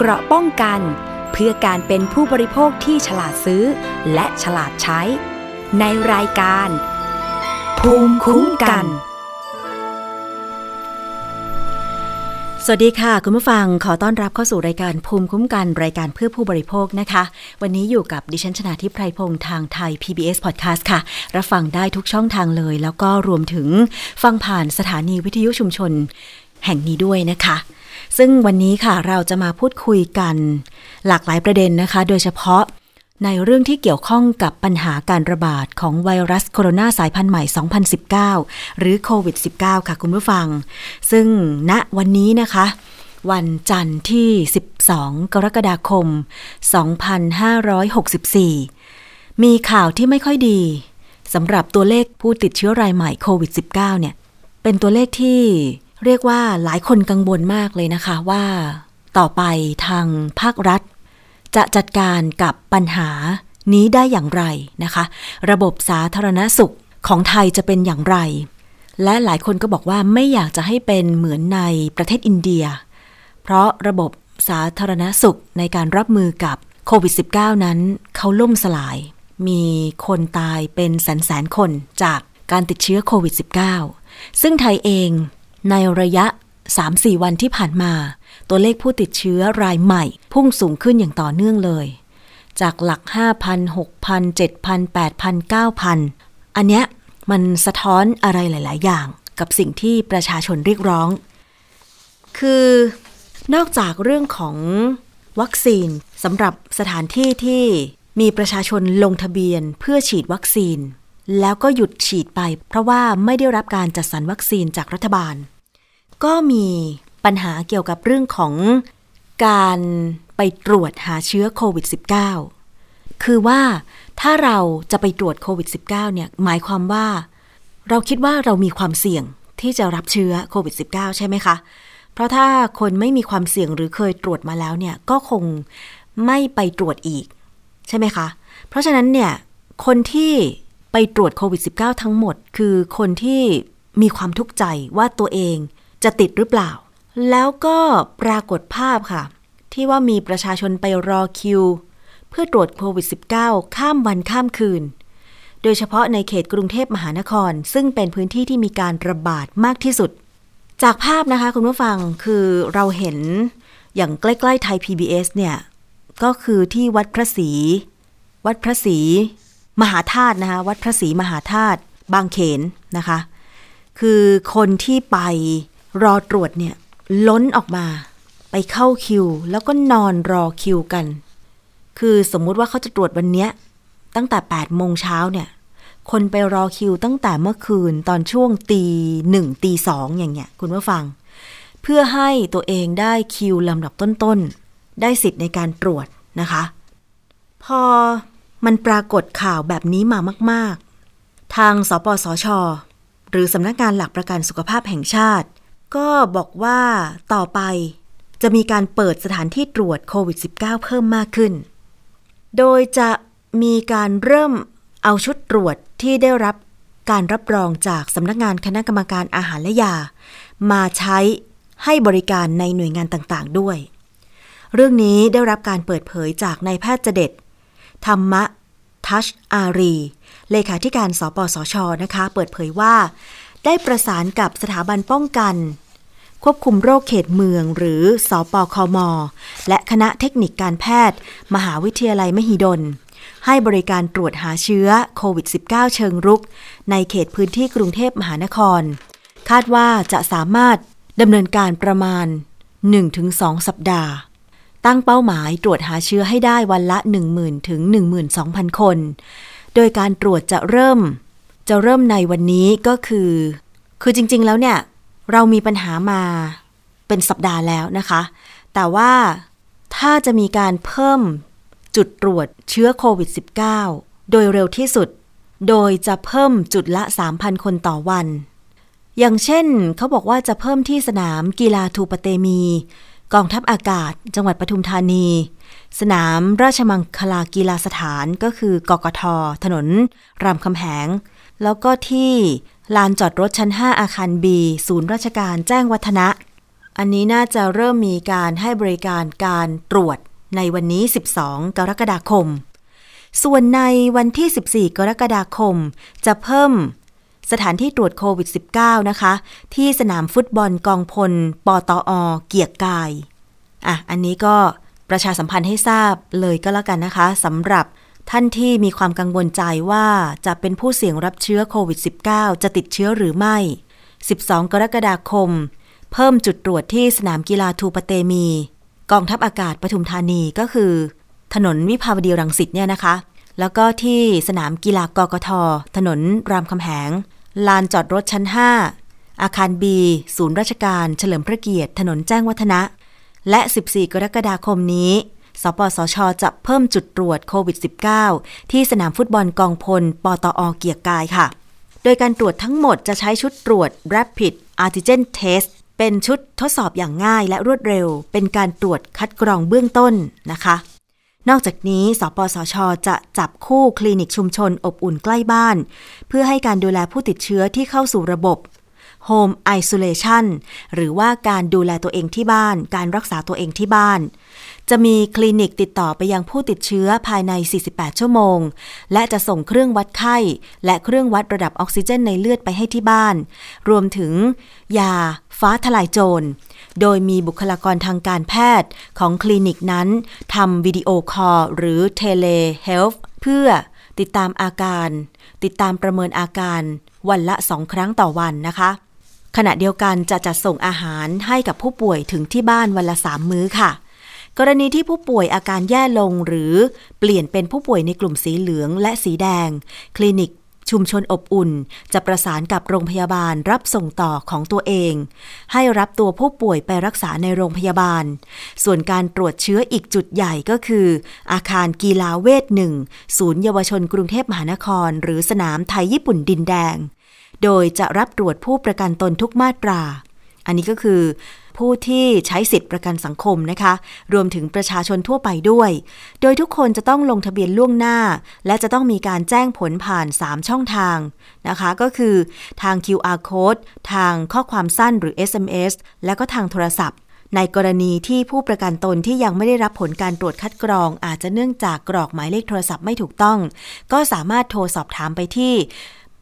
เกราะป้องกัน เพื่อการเป็นผู้บริโภคที่ฉลาดซื้อ และฉลาดใช้ ในรายการ ภูมิคุ้มกัน สวัสดีค่ะ คุณผู้ฟังขอต้อนรับเข้าสู่รายการภูมิคุ้มกัน รายการเพื่อผู้บริโภคนะคะ วันนี้อยู่กับดิฉันชนาทิพไพรพงษ์ทางไทย PBS Podcast ค่ะ รับฟังได้ทุกช่องทางเลย แล้วก็รวมถึงฟังผ่านสถานีวิทยุชุมชนแห่งนี้ด้วยนะคะ ซึ่งวันนี้ค่ะเราจะมาพูดคุยกัน หลากหลายประเด็นนะคะ โดยเฉพาะในเรื่องที่เกี่ยวข้องกับปัญหาการระบาดของไวรัสโคโรนาสายพันธุ์ใหม่ 2019 หรือโควิด -19 ค่ะคุณผู้ฟัง ซึ่งณวันนี้นะคะ วันจันทร์ที่ 12 กรกฎาคม 2564 มีข่าวที่ไม่ค่อยดีสำหรับตัวเลขผู้ติดเชื้อรายใหม่โควิด -19 เนี่ย เป็นตัวเลขที่ เรียกว่าหลายคนกังวลมากเลยนะคะว่า ต่อไปทางภาครัฐ จะจัดการกับปัญหานี้ได้อย่างไรนะคะ ระบบสาธารณสุขของไทยจะเป็นอย่างไร และหลายคนก็บอกว่าไม่อยากจะให้เป็นเหมือนในประเทศอินเดีย เพราะระบบสาธารณสุขในการรับมือกับโควิด -19 นั้นเขาล่มสลาย มีคนตายเป็นแสนแสนคนจากการติดเชื้อโควิด -19 ซึ่งไทยเอง ในระยะ 3-4 วันที่ผ่านมา ตัวเลขผู้ติดเชื้อรายใหม่ พุ่งสูงขึ้นอย่างต่อเนื่องเลย จากหลัก 5,000 6,000 7,000 8,000 9,000 อันเนี้ยมันสะท้อนอะไรหลาย ๆ อย่างกับสิ่งที่ประชาชนเรียกร้อง คือนอกจากเรื่องของวัคซีนสำหรับสถานที่ที่มีประชาชนลงทะเบียนเพื่อฉีดวัคซีน แล้วก็หยุดฉีดไป เพราะว่าไม่ได้รับการจัดสรรวัคซีนจากรัฐบาล ก็มีปัญหาเกี่ยวกับเรื่องของการไปตรวจหาเชื้อโควิด -19 คือว่าถ้าเราจะไปตรวจโควิด -19 เนี่ยหมายความว่า เราคิดว่าเรามีความเสี่ยงที่จะรับเชื้อโควิด -19 ใช่ไหมคะ เพราะถ้าคนไม่มีความเสี่ยงหรือเคยตรวจมาแล้วเนี่ยก็คงไม่ไปตรวจอีก ใช่ไหมคะ เพราะฉะนั้นเนี่ยคนที่ ไปตรวจโควิด -19 ทั้งหมด คือคนที่มีความทุกข์ใจว่าตัวเองจะติดหรือเปล่า แล้วก็ปรากฏภาพค่ะ ที่ว่ามีประชาชนไปรอคิว เพื่อตรวจโควิด -19 ข้ามวันข้ามคืน โดยเฉพาะในเขตกรุงเทพมหานคร ซึ่งเป็นพื้นที่ที่มีการระบาดมากที่สุด จากภาพนะคะคุณผู้ฟังคือเราเห็นอย่างใกล้ๆไทย PBS เนี่ยก็คือที่วัดพระศรีวัดพระศรี มหาธาตุนะคะวัดพระศรีมหาธาตุบางเขนนะคะ คือคนที่ไปรอตรวจเนี่ยล้นออกมา ไปเข้าคิว แล้วก็นอนรอคิวกัน คือสมมุติว่าเขาจะตรวจวันเนี้ยตั้งแต่8โมงเช้าเนี่ย คนไปรอคิวตั้งแต่เมื่อคืนตอนช่วงตีหนึ่งตีสองอย่างเงี้ยคุณผู้ฟัง เพื่อให้ตัวเองได้คิวลำดับต้นๆ ได้สิทธิ์ในการตรวจนะคะ พอ มันปรากฏข่าวแบบนี้มามาก ๆ ทางสปสช หรือสำนักงานหลักประกันสุขภาพแห่งชาติ ก็บอกว่าต่อไปจะมีการเปิดสถานที่ตรวจโควิด -19 เพิ่มมากขึ้น โดยจะมีการเริ่มเอาชุดตรวจที่ได้รับการรับรองจากสำนักงานคณะกรรมการอาหารและยา มาใช้ให้บริการในหน่วยงานต่างๆ ด้วย เรื่องนี้ได้รับการเปิดเผยจากนายแพทย์เจเด็ด ธรรมะทัชอารี เลขาธิการสปสชนะคะ เปิดเผยว่า ได้ประสานกับสถาบันป้องกัน ควบคุมโรคเขตเมืองหรือสอปอคอมอและคณะเทคนิคการแพทย์ มหาวิทยาลัยมหิดล ให้บริการตรวจหาเชื้อโควิด -19 เชิงรุก ในเขตพื้นที่กรุงเทพมหานคร คาดว่าจะสามารถดำเนินการประมาณ 1-2 สัปดาห์ ตั้งเป้าหมายตรวจหาเชื้อให้ได้วันละ 10,000 ถึง 12,000 คน โดยการตรวจจะเริ่ม จะเริ่มในวันนี้ก็คือ คือจริง ๆ แล้วเนี่ย เรามีปัญหามาเป็นสัปดาห์แล้วนะคะ แต่ว่าถ้าจะมีการเพิ่มจุดตรวจเชื้อโควิด -19 โดยเร็วที่สุด โดยจะเพิ่มจุดละ 3,000 คนต่อวัน อย่างเช่น เขาบอกว่าจะเพิ่มที่สนามกีฬาทูปเตมี กองทัพอากาศ จังหวัดปทุมธานี สนามราชมังคลากีฬาสถานก็คือกกท ถนน รามคำแหง แล้วก็ที่ลานจอดรถชั้น 5 อาคารบีศูนย์ราชการแจ้งวัฒนะ อันนี้น่าจะเริ่มมีการให้บริการการตรวจในวันนี้ 12 กรกฎาคม ส่วนในวันที่ 14 กรกฎาคม จะเพิ่ม สถานที่ตรวจโควิด -19 นะคะ ที่สนามฟุตบอลกองพล ปตอ เกียรกาย อะ อันนี้ก็ประชาสัมพันธ์ให้ทราบเลยก็แล้วกันนะคะสำหรับท่านที่มีความกังวลใจว่าจะเป็นผู้เสี่ยงรับเชื้อโควิด -19 จะติดเชื้อหรือไม่ 12 กรกฎาคม เพิ่มจุดตรวจที่สนามกีฬาทูปเตมี กองทัพอากาศปทุมธานีก็คือ ถนนวิภาวดีรังสิตเนี่ยนะคะ แล้วก็ที่สนามกีฬากกท ถนนรามคำแหง ลานจอดรถชั้น 5 อาคารบีศูนย์ราชการ เฉลิมพระเกียรติ ถนนแจ้งวัฒนะ และ 14 กรกฎาคมนี้ สปสช จะเพิ่มจุดตรวจโควิด -19 ที่สนามฟุตบอลกองพล ปตอเกียรกายค่ะ โดยการตรวจทั้งหมดจะใช้ชุดตรวจ Rapid Antigen Test เป็นชุดทดสอบอย่างง่ายและรวดเร็ว เป็นการตรวจคัดกรองเบื้องต้นนะคะ นอกจากนี้ สปสช จะจับคู่คลินิกชุมชนอบอุ่นใกล้บ้าน เพื่อให้การดูแลผู้ติดเชื้อที่เข้าสู่ระบบ Home Isolation หรือว่าการดูแลตัวเองที่บ้าน การรักษาตัวเองที่บ้าน จะมีคลินิกติดต่อไปยังผู้ติดเชื้อภายใน 48 ชั่วโมง และจะส่งเครื่องวัดไข้ และเครื่องวัดระดับออกซิเจนในเลือดไปให้ที่บ้าน รวมถึง ยาฟ้าทลายโจร โดยมีบุคลากรทางการแพทย์ของคลินิกนั้นทำวิดีโอคอลหรือเทเลเฮลท์เพื่อติดตามอาการ ติดตามประเมินอาการวันละสองครั้งต่อวันนะคะ ขณะเดียวกันจะจัดส่งอาหารให้กับผู้ป่วยถึงที่บ้านวันละสามมื้อค่ะ กรณีที่ผู้ป่วยอาการแย่ลงหรือเปลี่ยนเป็นผู้ป่วยในกลุ่มสีเหลืองและสีแดง คลินิกชุมชนอบอุ่น จะประสานกับโรงพยาบาลรับส่งต่อของตัวเอง ให้รับตัวผู้ป่วยไปรักษาในโรงพยาบาล ส่วนการตรวจเชื้ออีกจุดใหญ่ก็คือ อาคารกีฬาเวทหนึ่งศูนย์เยาวชนกรุงเทพมหานคร หรือสนามไทยญี่ปุ่นดินแดง โดยจะรับตรวจผู้ประกันตนทุกมาตรา อันนี้ก็คือผู้ที่ใช้สิทธิประกันสังคมนะคะ รวมถึงประชาชนทั่วไปด้วย โดยทุกคนจะต้องลงทะเบียนล่วงหน้า และจะต้องมีการแจ้งผลผ่าน 3 ช่องทางนะคะ ก็คือทาง QR code ทางข้อความสั้นหรือ SMS และก็ทางโทรศัพท์ ในกรณีที่ผู้ประกันตนที่ยังไม่ได้รับผลการตรวจคัดกรอง อาจจะเนื่องจากกรอกหมายเลขโทรศัพท์ไม่ถูกต้อง ก็สามารถโทรสอบถามไปที่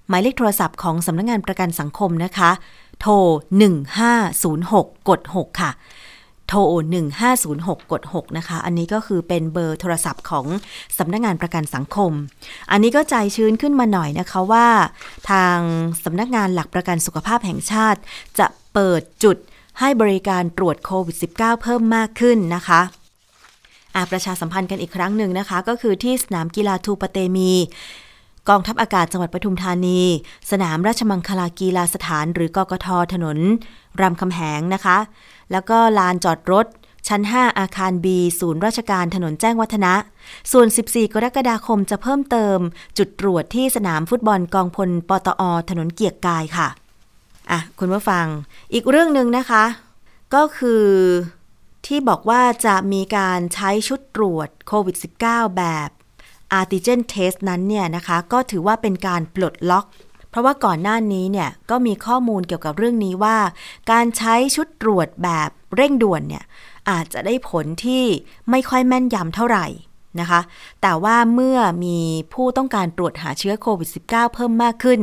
หมายเลขโทรศัพท์ของสำนักงงานประกันสังคมนะคะ โทร 1506 กด 6 ค่ะ โทร 1506 กด 6 นะคะ อันนี้ก็คือเป็นเบอร์โทรศัพท์ของสำนักงงานประกันสังคม อันนี้ก็ใจชื้นขึ้นมาหน่อยนะคะว่า ทางสำนักงานหลักประกันสุขภาพแห่งชาติ จะเปิดจุดให้บริการตรวจโควิด -19 เพิ่มมากขึ้นนะคะอาประชาสัมพันธ์กันอีกครั้งหนึ่งนะคะ ก็คือที่สนามกีฬาทูปเตมี กองทัพอากาศจังหวัดปทุมธานี สนามราชมังคลากีฬาสถานหรือกกทถนน รามคำแหงนะคะ แล้วก็ลานจอดรถ ชั้น 5 อาคาร B ศูนย์ราชการถนนแจ้งวัฒนะ ส่วน 14 กรกฎาคมจะเพิ่มเติม จุดตรวจที่สนามฟุตบอลกองพลปตอ ถนนเกียรกกายค่ะอะ คุณผู้ฟังอีกเรื่องหนึ่งนะคะ ก็คือที่บอกว่าจะมีการใช้ชุดตรวจโควิด -19 แบบ Antigen Test นั้นเนี่ยนะคะก็ถือว่าเป็นการปลดล็อก เพราะว่าก่อนหน้านี้เนี่ยก็มีข้อมูลเกี่ยวกับเรื่องนี้ว่า การใช้ชุดตรวจแบบเร่งด่วนเนี่ยอาจจะได้ผลที่ไม่ค่อยแม่นยำเท่าไหร่นะคะ แต่ว่าเมื่อมีผู้ต้องการตรวจหาเชื้อโควิด -19 เพิ่มมากขึ้น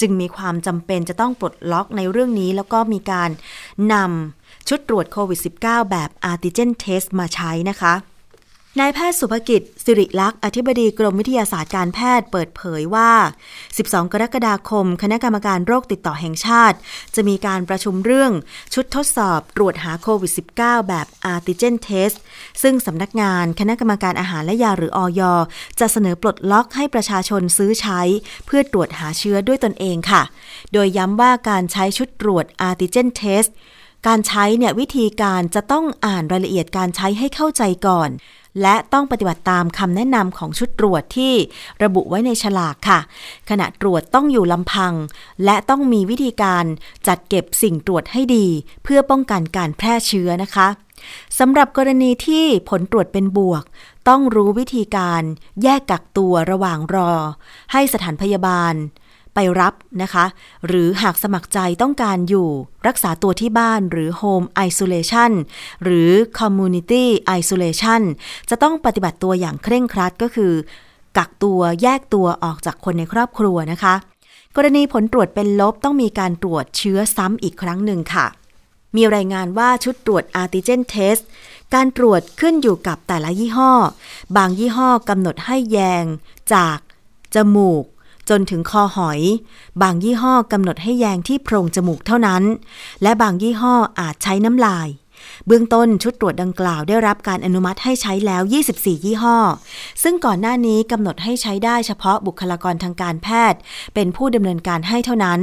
จึงมีความจำเป็นจะต้องปลดล็อกในเรื่องนี้ แล้วก็มีการนำชุดตรวจโควิด -19 แบบ Antigen Test มาใช้นะคะ นายแพทย์สุภกิจ สิริลักษ์ อธิบดีกรมวิทยาศาสตร์การแพทย์เปิดเผยว่า 12 กรกฎาคม คณะกรรมการโรคติดต่อแห่งชาติ จะมีการประชุมเรื่องชุดทดสอบตรวจหาโควิด -19 แบบ Antigen Test ซึ่งสำนักงานคณะกรรมการอาหารและยาหรืออยจะเสนอปลดล็อกให้ประชาชนซื้อใช้ เพื่อตรวจหาเชื้อด้วยตนเองค่ะ โดยย้ำว่าการใช้ชุดตรวจ Antigen Test การใช้เนี่ยวิธีการจะต้องอ่านรายละเอียดการใช้ให้เข้าใจก่อน และต้องปฏิบัติตามคำแนะนำของชุดตรวจที่ระบุไว้ในฉลากค่ะ ขณะตรวจต้องอยู่ลำพัง และต้องมีวิธีการจัดเก็บสิ่งตรวจให้ดี เพื่อป้องกันการแพร่เชื้อนะคะสำหรับกรณีที่ผลตรวจเป็นบวก ต้องรู้วิธีการแยกกักตัวระหว่างรอ ให้สถานพยาบาล ไปรับนะคะ หรือหากสมัครใจต้องการอยู่รักษาตัวที่บ้านหรือ Home Isolation หรือ Community Isolation จะต้องปฏิบัติตัวอย่างเคร่งครัดก็คือ กักตัวแยกตัวออกจากคนในครอบครัวนะคะ กรณีผลตรวจเป็นลบต้องมีการตรวจเชื้อซ้ำอีกครั้งหนึ่งค่ะ มีรายงานว่าชุดตรวจ Antigen Test การตรวจขึ้นอยู่กับแต่ละยี่ห้อ บางยี่ห้อกำหนดให้แยงจาก จมูก จนถึงคอหอย บางยี่ห้อกำหนดให้แยงที่โพรงจมูกเท่านั้น และบางยี่ห้ออาจใช้น้ำลาย เบื้องต้นชุดตรวจดังกล่าวได้รับการอนุมัติให้ใช้แล้ว 24 ยี่ห้อ ซึ่งก่อนหน้านี้กำหนดให้ใช้ได้เฉพาะบุคลากรทางการแพทย์ เป็นผู้ดำเนินการให้เท่านั้น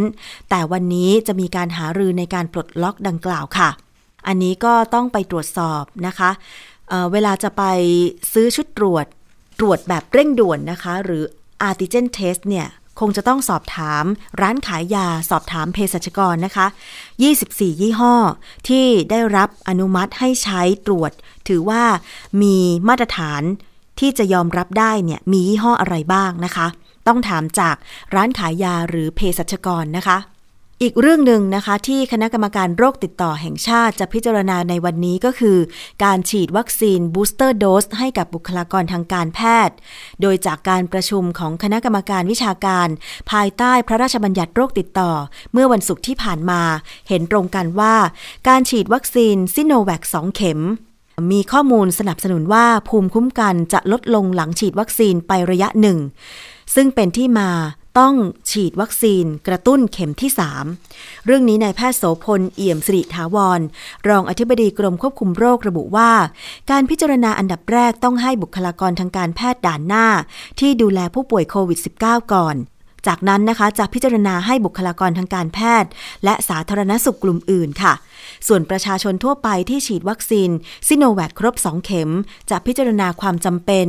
แต่วันนี้จะมีการหารือในการปลดล็อกดังกล่าวค่ะ อันนี้ก็ต้องไปตรวจสอบนะคะเเวลาจะไปซื้อชุดตรวจตรวจแบบเร่งด่วนนะคะ หรือ อาร์ติเจนเทสเนี่ยคงจะต้องสอบถามร้านขายยาสอบถามเภสัชกรนะคะ 24 ยี่ห้อ ที่ได้รับอนุมัติให้ใช้ตรวจ ถือว่ามีมาตรฐานที่จะยอมรับได้เนี่ยมียี่ห้ออะไรบ้างนะคะ ต้องถามจากร้านขายยาหรือเภสัชกรนะคะ อีกเรื่องหนึ่งนะคะ ที่คณะกรรมการโรคติดต่อแห่งชาติจะพิจารณาในวันนี้ก็คือ การฉีดวัคซีนบูสเตอร์โดสให้กับบุคลากรทางการแพทย์ โดยจากการประชุมของคณะกรรมการวิชาการ ภายใต้พระราชบัญญัติโรคติดต่อ เมื่อวันศุกร์ที่ผ่านมา เห็นตรงกันว่า การฉีดวัคซีนซิโนแวค2เข็มมีข้อมูลสนับสนุนว่าภูมิคุ้มกันจะลดลงหลังฉีดวัคซีนไประยะหนึ่ง ซึ่งเป็นที่มา ต้องฉีดวัคซีนกระตุ้นเข็มที่ 3 เรื่องนี้นายแพทย์โสพลเอี่ยมสิริถาวร รองอธิบดีกรมควบคุมโรคระบุว่า การพิจารณาอันดับแรกต้องให้บุคลากรทางการแพทย์ด่านหน้า ที่ดูแลผู้ป่วยโควิด -19 ก่อน จากนั้นนะคะจะพิจารณาให้บุคลากรทางการแพทย์ และสาธารณสุขกลุ่มอื่นค่ะ ส่วนประชาชนทั่วไปที่ฉีดวัคซีนซิโนแวคครบ 2 เข็ม จะพิจารณาความจำเป็น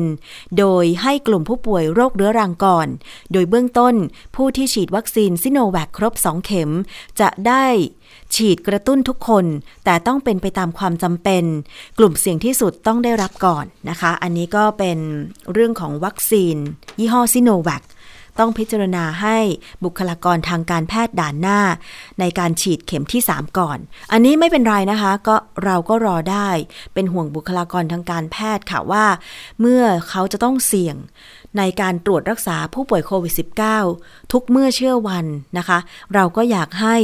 โดยให้กลุ่มผู้ป่วยโรคเรื้อรังก่อน โดยเบื้องต้น ผู้ที่ฉีดวัคซีนซิโนแวคครบ 2 เข็ม จะได้ฉีดกระตุ้นทุกคน แต่ต้องเป็นไปตามความจำเป็น กลุ่มเสี่ยงที่สุดต้องได้รับก่อนนะคะ อันนี้ก็เป็นเรื่องของวัคซีน ยี่ห้อซิโนแวค ต้องพิจารณาให้บุคลากรทางการแพทย์ด่านหน้า ในการฉีดเข็มที่ 3 ก่อน อันนี้ไม่เป็นไรนะคะ ก็เราก็รอได้เป็นห่วงบุคลากรทางการแพทย์ค่ะว่า เมื่อเขาจะต้องเสี่ยงในการตรวจรักษาผู้ป่วยโควิด -19 ทุกเมื่อเชื่อวันนะคะ เราก็อยากให้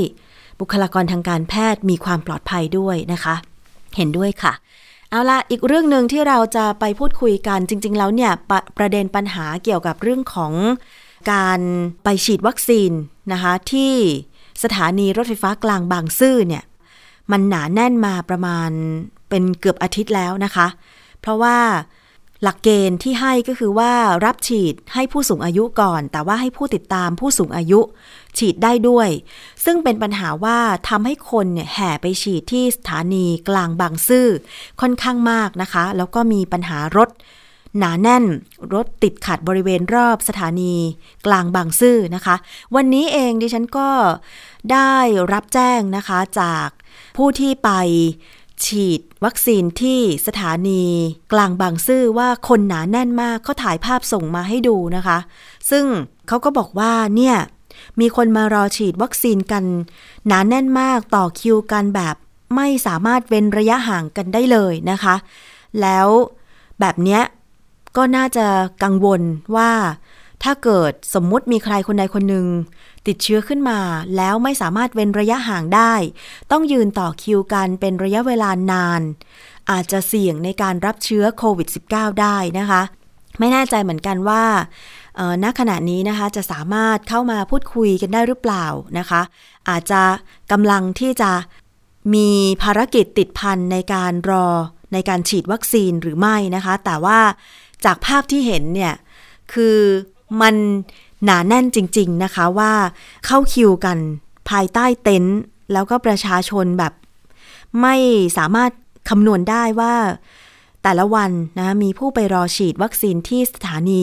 บุคลากรทางการแพทย์มีความปลอดภัยด้วยนะคะ เห็นด้วยค่ะ เอาละอีกเรื่องหนึ่งที่เราจะไปพูดคุยกันจริง ๆ แล้วเนี่ยปประเด็นปัญหาเกี่ยวกับเรื่องของ การไปฉีดวัคซีนนะคะที่สถานีรถไฟฟ้ากลางบางซื่อเนี่ยมันหนาแน่นมาประมาณเป็นเกือบอาทิตย์แล้วนะคะ เพราะว่าหลักเกณฑ์ที่ให้ก็คือว่ารับฉีดให้ผู้สูงอายุก่อน แต่ว่าให้ผู้ติดตามผู้สูงอายุ ฉีดได้ด้วย ซึ่งเป็นปัญหาว่าทำให้คนเนี่ยแห่ไปฉีดที่สถานีกลางบางซื่อค่อนข้างมากนะคะ แล้วก็มีปัญหารถ หนาแน่น รถติดขัดบริเวณรอบสถานีกลางบางซื่อนะคะ วันนี้เองดิฉันก็ได้รับแจ้งนะคะจากผู้ที่ไปฉีดวัคซีนที่สถานีกลางบางซื่อว่าคนหนาแน่นมากเขาถ่ายภาพส่งมาให้ดูนะคะ ซึ่งเขาก็บอกว่าเนี่ยมีคนมารอฉีดวัคซีนกัน หนาแน่นมากต่อคิวกันแบบไม่สามารถเว้นระยะห่างกันได้เลยนะคะ แล้วแบบเนี้ย ก็น่าจะกังวลว่าถ้าเกิดสมมุติมีใครคนใดคนหนึ่งติดเชื้อขึ้นมาแล้วไม่สามารถเว้นระยะห่างได้ ต้องยืนต่อคิวกันเป็นระยะเวลานาน อาจจะเสี่ยงในการรับเชื้อโควิด -19 ได้นะคะ ไม่แน่ใจเหมือนกันว่าณขณะนี้นะคะจะสามารถเข้ามาพูดคุยกันได้หรือเปล่านะคะ อาจจะกำลังที่จะมีภารกิจติดพันในการรอในการฉีดวัคซีนหรือไม่นะคะ แต่ว่า จากภาพที่เห็นเนี่ย คือมันหนาแน่นจริง ๆนะคะว่าเข้าคิวกันภายใต้เต็นท์แล้วก็ประชาชนแบบ ไม่สามารถคำนวณได้ว่า แต่ละวันนะมีผู้ไปรอฉีดวัคซีนที่สถานี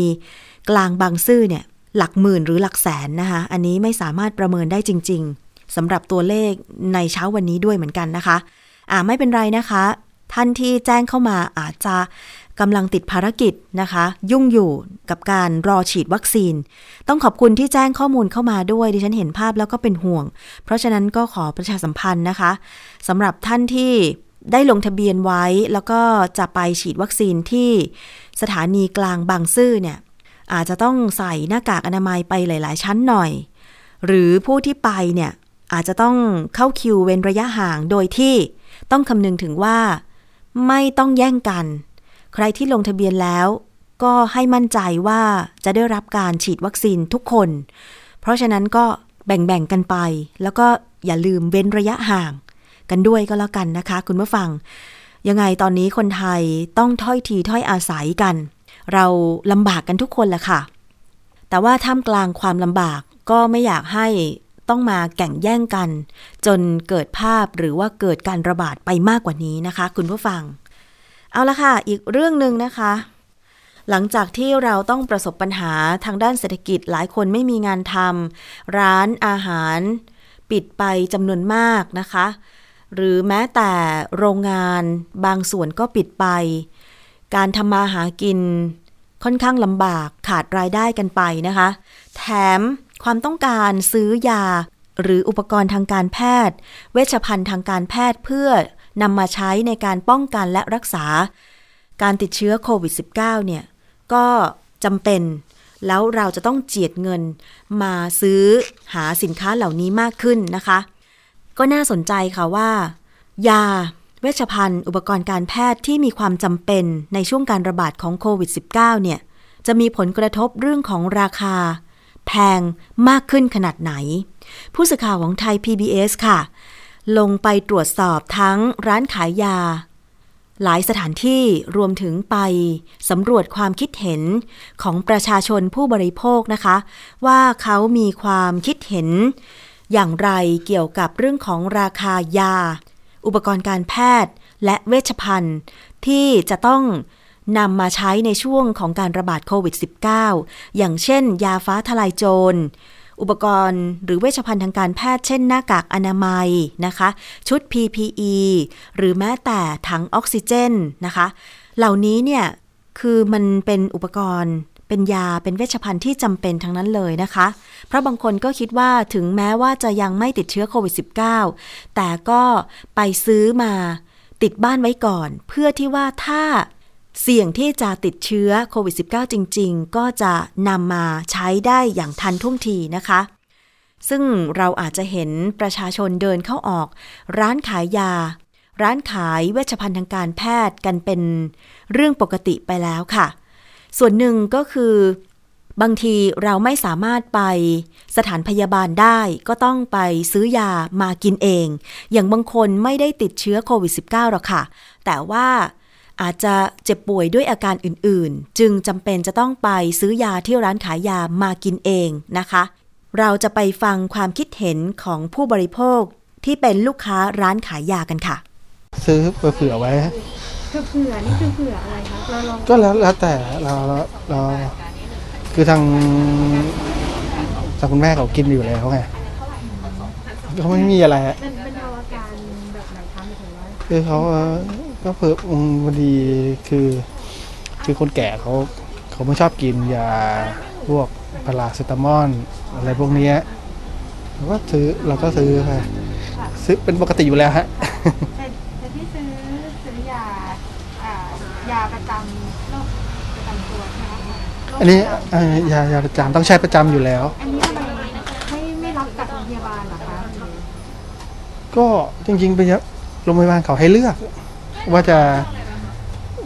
กลางบางซื่อเนี่ย หลักหมื่นหรือหลักแสนนะคะ อันนี้ไม่สามารถประเมินได้จริง ๆสำหรับตัวเลขในเช้าวันนี้ด้วยเหมือนกันนะคะ อ่าไม่เป็นไรนะคะ ท่านที่แจ้งเข้ามาอาจจะ กำลังติดภารกิจนะคะ ยุ่งอยู่กับการรอฉีดวัคซีน ต้องขอบคุณที่แจ้งข้อมูลเข้ามาด้วย ดิฉันเห็นภาพแล้วก็เป็นห่วง เพราะฉะนั้นก็ขอประชาสัมพันธ์นะคะสำหรับท่านที่ได้ลงทะเบียนไว้แล้วก็จะไปฉีดวัคซีนที่สถานีกลางบางซื่อเนี่ยอาจจะต้องใส่หน้ากากอนามัยไปหลาย ๆ ชั้นหน่อย หรือผู้ที่ไปเนี่ยอาจจะต้องเข้าคิวเว้นระยะห่างโดยที่ต้องคำนึงถึงว่า ไม่ต้องแย่งกัน ใครที่ลงทะเบียนแล้ว ก็ให้มั่นใจว่าจะได้รับการฉีดวัคซีนทุกคน เพราะฉะนั้นก็แบ่งๆกันไป แล้วก็อย่าลืมเว้นระยะห่าง กันด้วยก็แล้วกันนะคะ คุณผู้ฟัง ยังไงตอนนี้คนไทยต้องถ้อยทีถ้อยอาศัยกัน เราลำบากกันทุกคนแหละค่ะ แต่ว่าท่ามกลางความลำบากก็ไม่อยากให้ต้องมาแข่งแย่งกัน จนเกิดภาพหรือว่าเกิดการระบาดไปมากกว่านี้นะคะ คุณผู้ฟัง เอาละค่ะ อีกเรื่องหนึ่งนะคะ หลังจากที่เราต้องประสบปัญหาทางด้านเศรษฐกิจหลายคนไม่มีงานทำร้านอาหาร ปิดไปจำนวนมากนะคะ หรือแม้แต่โรงงานบางส่วนก็ปิดไป การทำมาหากินค่อนข้างลำบากขาดรายได้กันไปนะคะ แถมความต้องการซื้อยาหรืออุปกรณ์ทางการแพทย์ เวชภัณฑ์ทางการแพทย์เพื่อ นำมาใช้ในการป้องกันและรักษา การติดเชื้อโควิด -19 เนี่ย ก็จำเป็น แล้วเราจะต้องเจียดเงินมาซื้อหาสินค้าเหล่านี้มากขึ้นนะคะ ก็น่าสนใจค่ะว่า ยาเวชภัณฑ์ อุปกรณ์การแพทย์ที่มีความจำเป็นในช่วงการระบาดของโควิด -19 เนี่ย จะมีผลกระทบเรื่องของราคาแพงมากขึ้นขนาดไหน ผู้สื่อข่าวของไทย PBS ค่ะ ลงไปตรวจสอบทั้งร้านขายยา หลายสถานที่รวมถึงไปสำรวจความคิดเห็นของประชาชนผู้บริโภคนะคะ ว่าเขามีความคิดเห็น อย่างไรเกี่ยวกับเรื่องของราคายา อุปกรณ์การแพทย์ และเวชภัณฑ์ที่จะต้องนำมาใช้ในช่วงของการระบาดโควิด -19 อย่างเช่น ยาฟ้าทลายโจร อุปกรณ์หรือเวชภัณฑ์ทางการแพทย์เช่นหน้ากากอนามัยนะคะ ชุด PPE หรือแม้แต่ถังออกซิเจนนะคะ เหล่านี้เนี่ยคือมันเป็นอุปกรณ์เป็นยาเป็นเวชภัณฑ์ที่จำเป็นทั้งนั้นเลยนะคะ เพราะบางคนก็คิดว่าถึงแม้ว่าจะยังไม่ติดเชื้อโควิด -19 แต่ก็ไปซื้อมาติดบ้านไว้ก่อน เพื่อที่ว่าถ้า เสี่ยงที่จะติดเชื้อโควิด -19 จริง ๆ ก็จะนำมาใช้ได้อย่างทันท่วงทีนะคะ ซึ่งเราอาจจะเห็นประชาชนเดินเข้าออก ร้านขายยา ร้านขายเวชภัณฑ์ทางการแพทย์กันเป็นเรื่องปกติไปแล้วค่ะ ส่วนหนึ่งก็คือบางทีเราไม่สามารถไปสถานพยาบาลได้ ก็ต้องไปซื้อยามากินเอง อย่างบางคนไม่ได้ติดเชื้อโควิด -19 หรอกค่ะ แต่ว่า อาจจะเจ็บป่วยด้วยอาการอื่นๆ จึงจำเป็นจะต้องไปซื้อยาที่ร้านขายยามากินเองนะคะ เราจะไปฟังความคิดเห็นของผู้บริโภคที่เป็นลูกค้าร้านขายยากันค่ะ ซื้อเผื่อไว้เผื่อนี่คือเผื่ออะไรคะเราลองก็แล้วแล้วแต่เราเราเราคือทางทางคุณแม่เขากินอยู่แล้วไงเขาไม่มีอะไรอะเป็นเป็นเอาอาการแบบไหนคะหมายถึงว่าคือเขาเอ่อ ก็เพิ่มอืมพอดีคือคือคนแก่เขาเขาไม่ชอบกินยาพวกพาราเซตามอลอะไรพวกเนี้ยเราก็ซื้อเราก็ซื้อไปซื้อเป็นปกติอยู่แล้วฮะแต่แต่ที่ซื้อซื้อยาอ่ายาประจำโรคประจำตัวใช่ไหมคะอันนี้เอ่อยายาประจำต้องใช้ประจำอยู่แล้ว อันนี้ทำไมไม่ไม่รับจากโรงพยาบาลเหรอคะหรือก็จริงๆไปโรงพยาบาลเขาให้เลือก ว่าจะ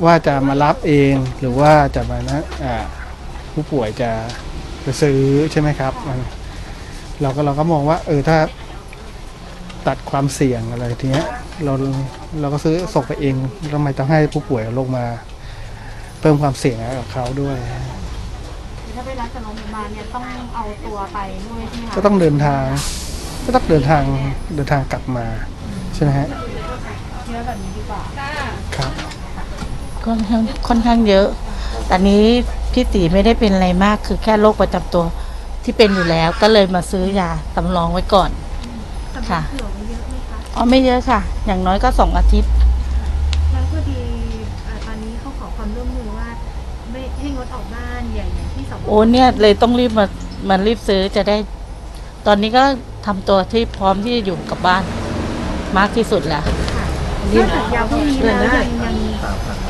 ว่าจะมารับเองหรือว่าจะมานะอ่าผู้ป่วยจะจะซื้อใช่ไหมครับมันเราก็เราก็มองว่า เออถ้าตัดความเสี่ยงอะไรทีเนี้ยเราเราก็ซื้อส่งไปเองทำไมต้องให้ผู้ป่วยลงมา เพิ่มความเสี่ยงให้กับเขาด้วยถ้าไปรับจากโรงพยาบาลเนี่ยต้องเอาตัวไปด้วยใช่ไหมคะก็ต้องเดินทาง ก็ต้องเดินทางเดินทางกลับมาใช่ไหมฮะ เยอะแบบนี้ดีกว่าครับค่อนข้างค่อนข้างเยอะ แต่นี้พี่ตีไม่ได้เป็นอะไรมาก คือแค่โรคประจำตัวที่เป็นอยู่แล้ว ก็เลยมาซื้อยาสำรองไว้ก่อน ค่ะเผื่อไว้เยอะไหมคะอ๋อไม่เยอะค่ะ อย่างน้อยก็สองอาทิตย์ แล้วพอดีอ่าตอนนี้เขาขอความร่วมมือให้งดออกบ้านอย่างอย่างที่สบโอ้เนี่ยเลยต้องรีบมามารีบซื้อจะได้ ตอนนี้ก็ทำตัวที่พร้อมที่จะอยู่กับบ้านมากที่สุดแล้ว นอกจากยาพวกนี้แล้วยังยัง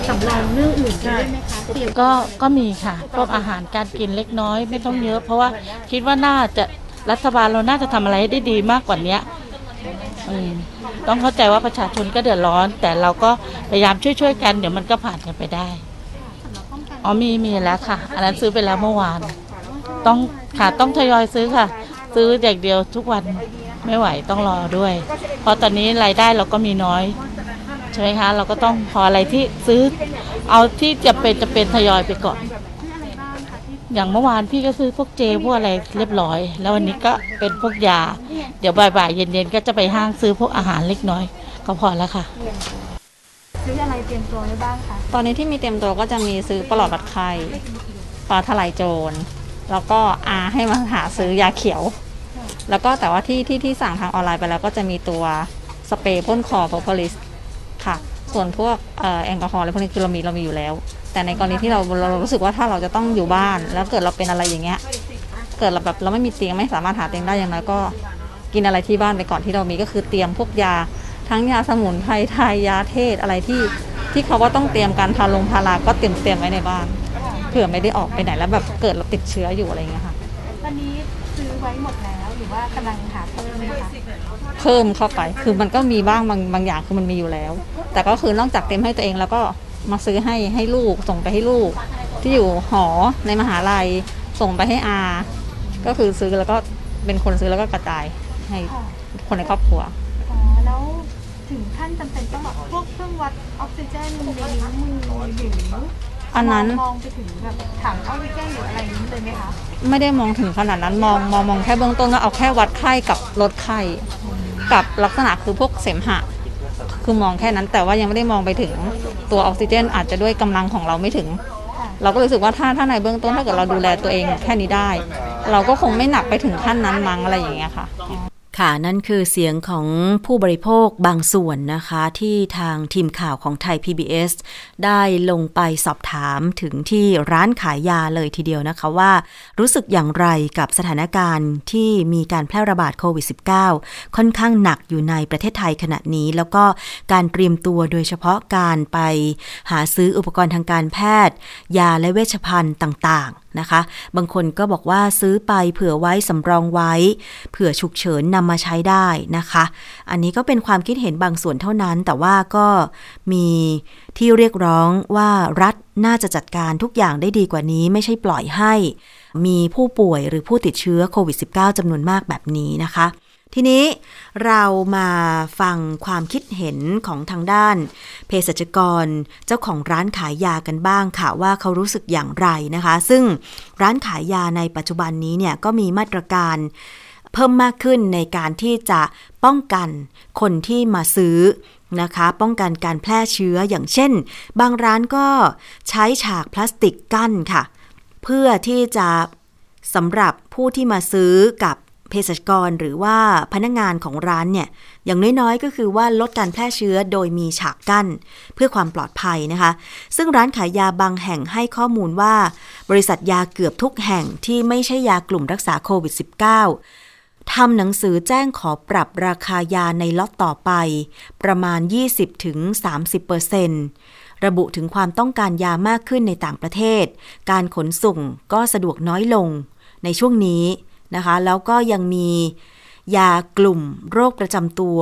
สำรองเรื่องอื่นด้วยไหมคะเตรียมก็ก็มีค่ะพวกอาหารการกินเล็กน้อยไม่ต้องเยอะ เพราะว่าคิดว่าน่าจะรัฐบาลเราน่าจะทำอะไรให้ได้ดีมากกว่าเนี้ยอืมต้องเข้าใจว่าประชาชนก็เดือดร้อน แต่เราก็พยายามช่วยๆกันเดี๋ยวมันก็ผ่านกันไปได้อ๋อมีมีแล้วค่ะ อันนั้นซื้อไปแล้วเมื่อวาน ต้องค่ะต้องทยอยซื้อค่ะ ซื้ออย่างเดียวทุกวันไม่ไหวต้องรอด้วย เพราะตอนนี้รายได้เราก็มีน้อยใช่ไหมคะเราก็ต้องพออะไรที่ซื้อ เอาที่จะเป็นจะเป็นทยอยไปก่อน อย่างเมื่อวานพี่ก็ซื้อพวกเจพวกอะไรเรียบร้อย แล้ววันนี้ก็เป็นพวกยา เดี๋ยวบ่ายๆเย็นๆก็จะไปห้างซื้อพวกอาหารเล็กน้อย ก็พอแล้วค่ะซื้ออะไรเตรียมตัวไว้บ้างคะตอนนี้ที่มีเต็มตัวก็จะมีซื้อปลอดบัดไข้ปลาทลายโจร แล้วก็อาให้มาหาซื้อยาเขียว แล้วก็แต่ว่าที่ที่ที่สั่งทางออนไลน์ไปแล้วก็จะมีตัวสเปรย์พ่นคอ p r o p o l i s ค่ะ ส่วนพวกแอลกอฮอล์อะไรพวกนี้คือเรามีเรามีอยู่แล้ว แต่ในกรณีที่เราเรารู้สึกว่าถ้าเราจะต้องอยู่บ้าน แล้วเกิดเราเป็นอะไรอย่างเงี้ย เกิดเราแบบเราไม่มีเตียงไม่สามารถหาเตียงได้อย่างไรก็กินอะไรที่บ้านไปก่อนที่เรามีก็คือเตรียมพวกยา ทั้งยาสมุนไพรไทยยาเทศอะไรที่ที่เขาว่าต้องเตรียมการพาลงพาราก็เตรียมเตรียมไว้ในบ้านเผื่อไม่ได้ออกไปไหนแล้วแบบเกิดเราติดเชื้ออยู่อะไรอย่างเงี้ยค่ะตอนนี้ซื้อไว้หมดแล้วหรือว่ากำลังหาเพิ่มไหมคะ เพิ่มเข้าไป คือมันก็มีบ้างบางบางอย่างคือมันมีอยู่แล้ว แต่ก็คือนอกจากเตรียมให้ตัวเองแล้วก็มาซื้อให้ให้ลูกส่งไปให้ลูก ที่อยู่หอในมหาลัยส่งไปให้อา ก็คือซื้อแล้วก็เป็นคนซื้อแล้วก็กระจายให้คนในครอบครัวอ๋อแล้วถึงขั้นจำเป็นต้องแบบพวกเครื่องวัดออกซิเจนในนิ้วมือหรืออันนั้น มองไปถึงแบบถังออกซิเจนหรืออะไรนี้เลยไหมคะ ไม่ได้มองถึงขนาดนั้นมองมองมองแค่เบื้องต้นก็เอาแค่วัดไข้กับลดไข้ กับลักษณะคือพวกเสมหะ คือมองแค่นั้นแต่ว่ายังไม่ได้มองไปถึงตัวออกซิเจน อาจจะด้วยกำลังของเราไม่ถึง เราก็รู้สึกว่าถ้าถ้าในเบื้องต้นถ้าเกิดเราดูแลตัวเองแค่นี้ได้ เราก็คงไม่หนักไปถึงขั้นนั้นมั้งอะไรอย่างเงี้ยค่ะ ค่ะนั่นคือเสียงของผู้บริโภคบางส่วนนะคะ ที่ทางทีมข่าวของไทย PBS ได้ลงไปสอบถามถึงที่ร้านขายยาเลยทีเดียวนะคะว่า รู้สึกอย่างไรกับสถานการณ์ที่มีการแพร่ระบาดโควิด -19 ค่อนข้างหนักอยู่ในประเทศไทยขณะนี้ แล้วก็การเตรียมตัวโดยเฉพาะการไปหาซื้ออุปกรณ์ทางการแพทย์ ยาและเวชภัณฑ์ต่างๆนะคะ บางคนก็บอกว่าซื้อไปเผื่อไว้สำรองไว้ เผื่อฉุกเฉินนำมาใช้ได้นะคะ อันนี้ก็เป็นความคิดเห็นบางส่วนเท่านั้น แต่ว่าก็มีที่เรียกร้องว่ารัฐน่าจะจัดการทุกอย่างได้ดีกว่านี้ ไม่ใช่ปล่อยให้ มีผู้ป่วยหรือผู้ติดเชื้อโควิด -19 จำนวนมากแบบนี้นะคะ ทีนี้เรามาฟังความคิดเห็นของทางด้านเภสัชกรเจ้าของร้านขายยากันบ้างค่ะว่าเขารู้สึกอย่างไรนะคะ ซึ่งร้านขายยาในปัจจุบันนี้เนี่ยก็มีมาตรการ เพิ่มมากขึ้นในการที่จะป้องกันคนที่มาซื้อนะคะ ป้องกันการแพร่เชื้ออย่างเช่น บางร้านก็ใช้ฉากพลาสติกกั้นค่ะ เพื่อที่จะสำหรับผู้ที่มาซื้อกับเภสัชกรหรือว่าพนักงานของร้านเนี่ย อย่างน้อยๆ ก็คือว่าลดการแพร่เชื้อโดยมีฉากกั้น เพื่อความปลอดภัยนะคะ ซึ่งร้านขายยาบางแห่งให้ข้อมูลว่า บริษัทยาเกือบทุกแห่งที่ไม่ใช่ยากลุ่มรักษาโควิด -19 ทำหนังสือแจ้งขอปรับราคายาในล็อตต่อไป ประมาณ 20-30%ระบุถึงความต้องการยามากขึ้นในต่างประเทศ การขนส่งก็สะดวกน้อยลงในช่วงนี้นะคะ แล้วก็ยังมียากลุ่มโรคประจำตัว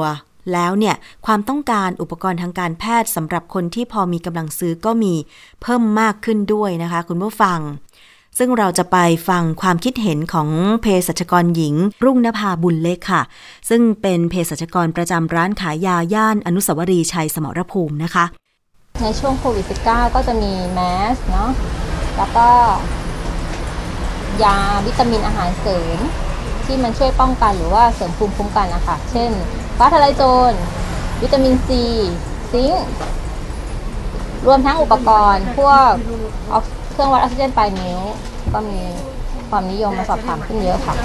แล้วเนี่ยความต้องการอุปกรณ์ทางการแพทย์สำหรับคนที่พอมีกำลังซื้อก็มีเพิ่มมากขึ้นด้วยนะคะ คุณผู้ฟัง ซึ่งเราจะไปฟังความคิดเห็นของเภสัชกรหญิง รุ่งนภาบุญเล็กค่ะ ซึ่งเป็นเภสัชกรประจำร้านขายยาย่านอนุสาวรีย์ชัยสมรภูมินะคะ ในช่วงโควิด -19 ก็จะมีแมสเนาะแล้วก็ ยาวิตามินอาหารเสริม ที่มันช่วยป้องกันหรือว่าเสริมภูมิคุ้มกันนะคะเช่นฟ้าทะลายโจรวิตามินซีซิงค์รวมทั้งอุปกรณ์ พวกออก เครื่องวัดออกซิเจนปลายนิ้ว ก็มีความนิยมมาสอบถามขึ้นเยอะค่ะ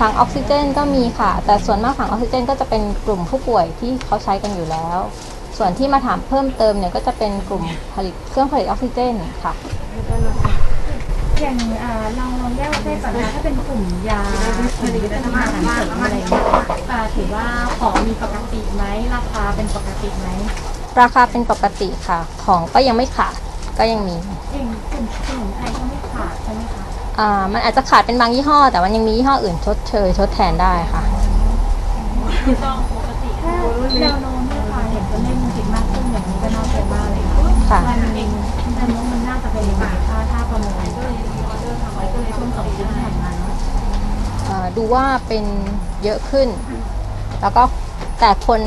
ถังออกซิเจนก็มีค่ะ แต่ส่วนมากถังออกซิเจน ก็จะเป็นกลุ่มผู้ป่วยที่เขาใช้กันอยู่แล้ว ส่วนที่มาถามเพิ่มเติมเนี่ยก็จะเป็นกลุ่มผลิตเครื่องผลิตออกซิเจนค่ะ อย่างอ่าเราลองแยกประเภทก่อนนะถ้าเป็นกลุ่มยาผลิตวิตามินอาหารเสริมอะไรเงี้ยอ่าถือว่าของมีปกติไหมราคาเป็นปกติไหม ราคาเป็นปกติค่ะ ของก็ยังไม่ขาดก็ยังมีอย่างกลุ่มสมุนไพรก็ไม่ขาดใช่ไหมคะอ่ามันอาจจะขาดเป็นบางยี่ห้อ แต่มันยังมียี่ห้ออื่นชดเชยชดแทนได้ค่ะถ้าแนวโน้มเนี่ยค่ะเห็นตัวเลขมันติดมากขึ้นอย่างนี้ก็น่าเสียมากเลยค่ะค่ะวันหนึ่งแนวโน้มมันน่าจะเป็นยังไงถ้าถ้าประเมินก็เลยออเดอร์ทำไว้ก็เลยช่วงสองเดือนที่ผ่านมาเนาะเอ่อดูว่าเป็นเยอะขึ้น แล้วก็แต่คน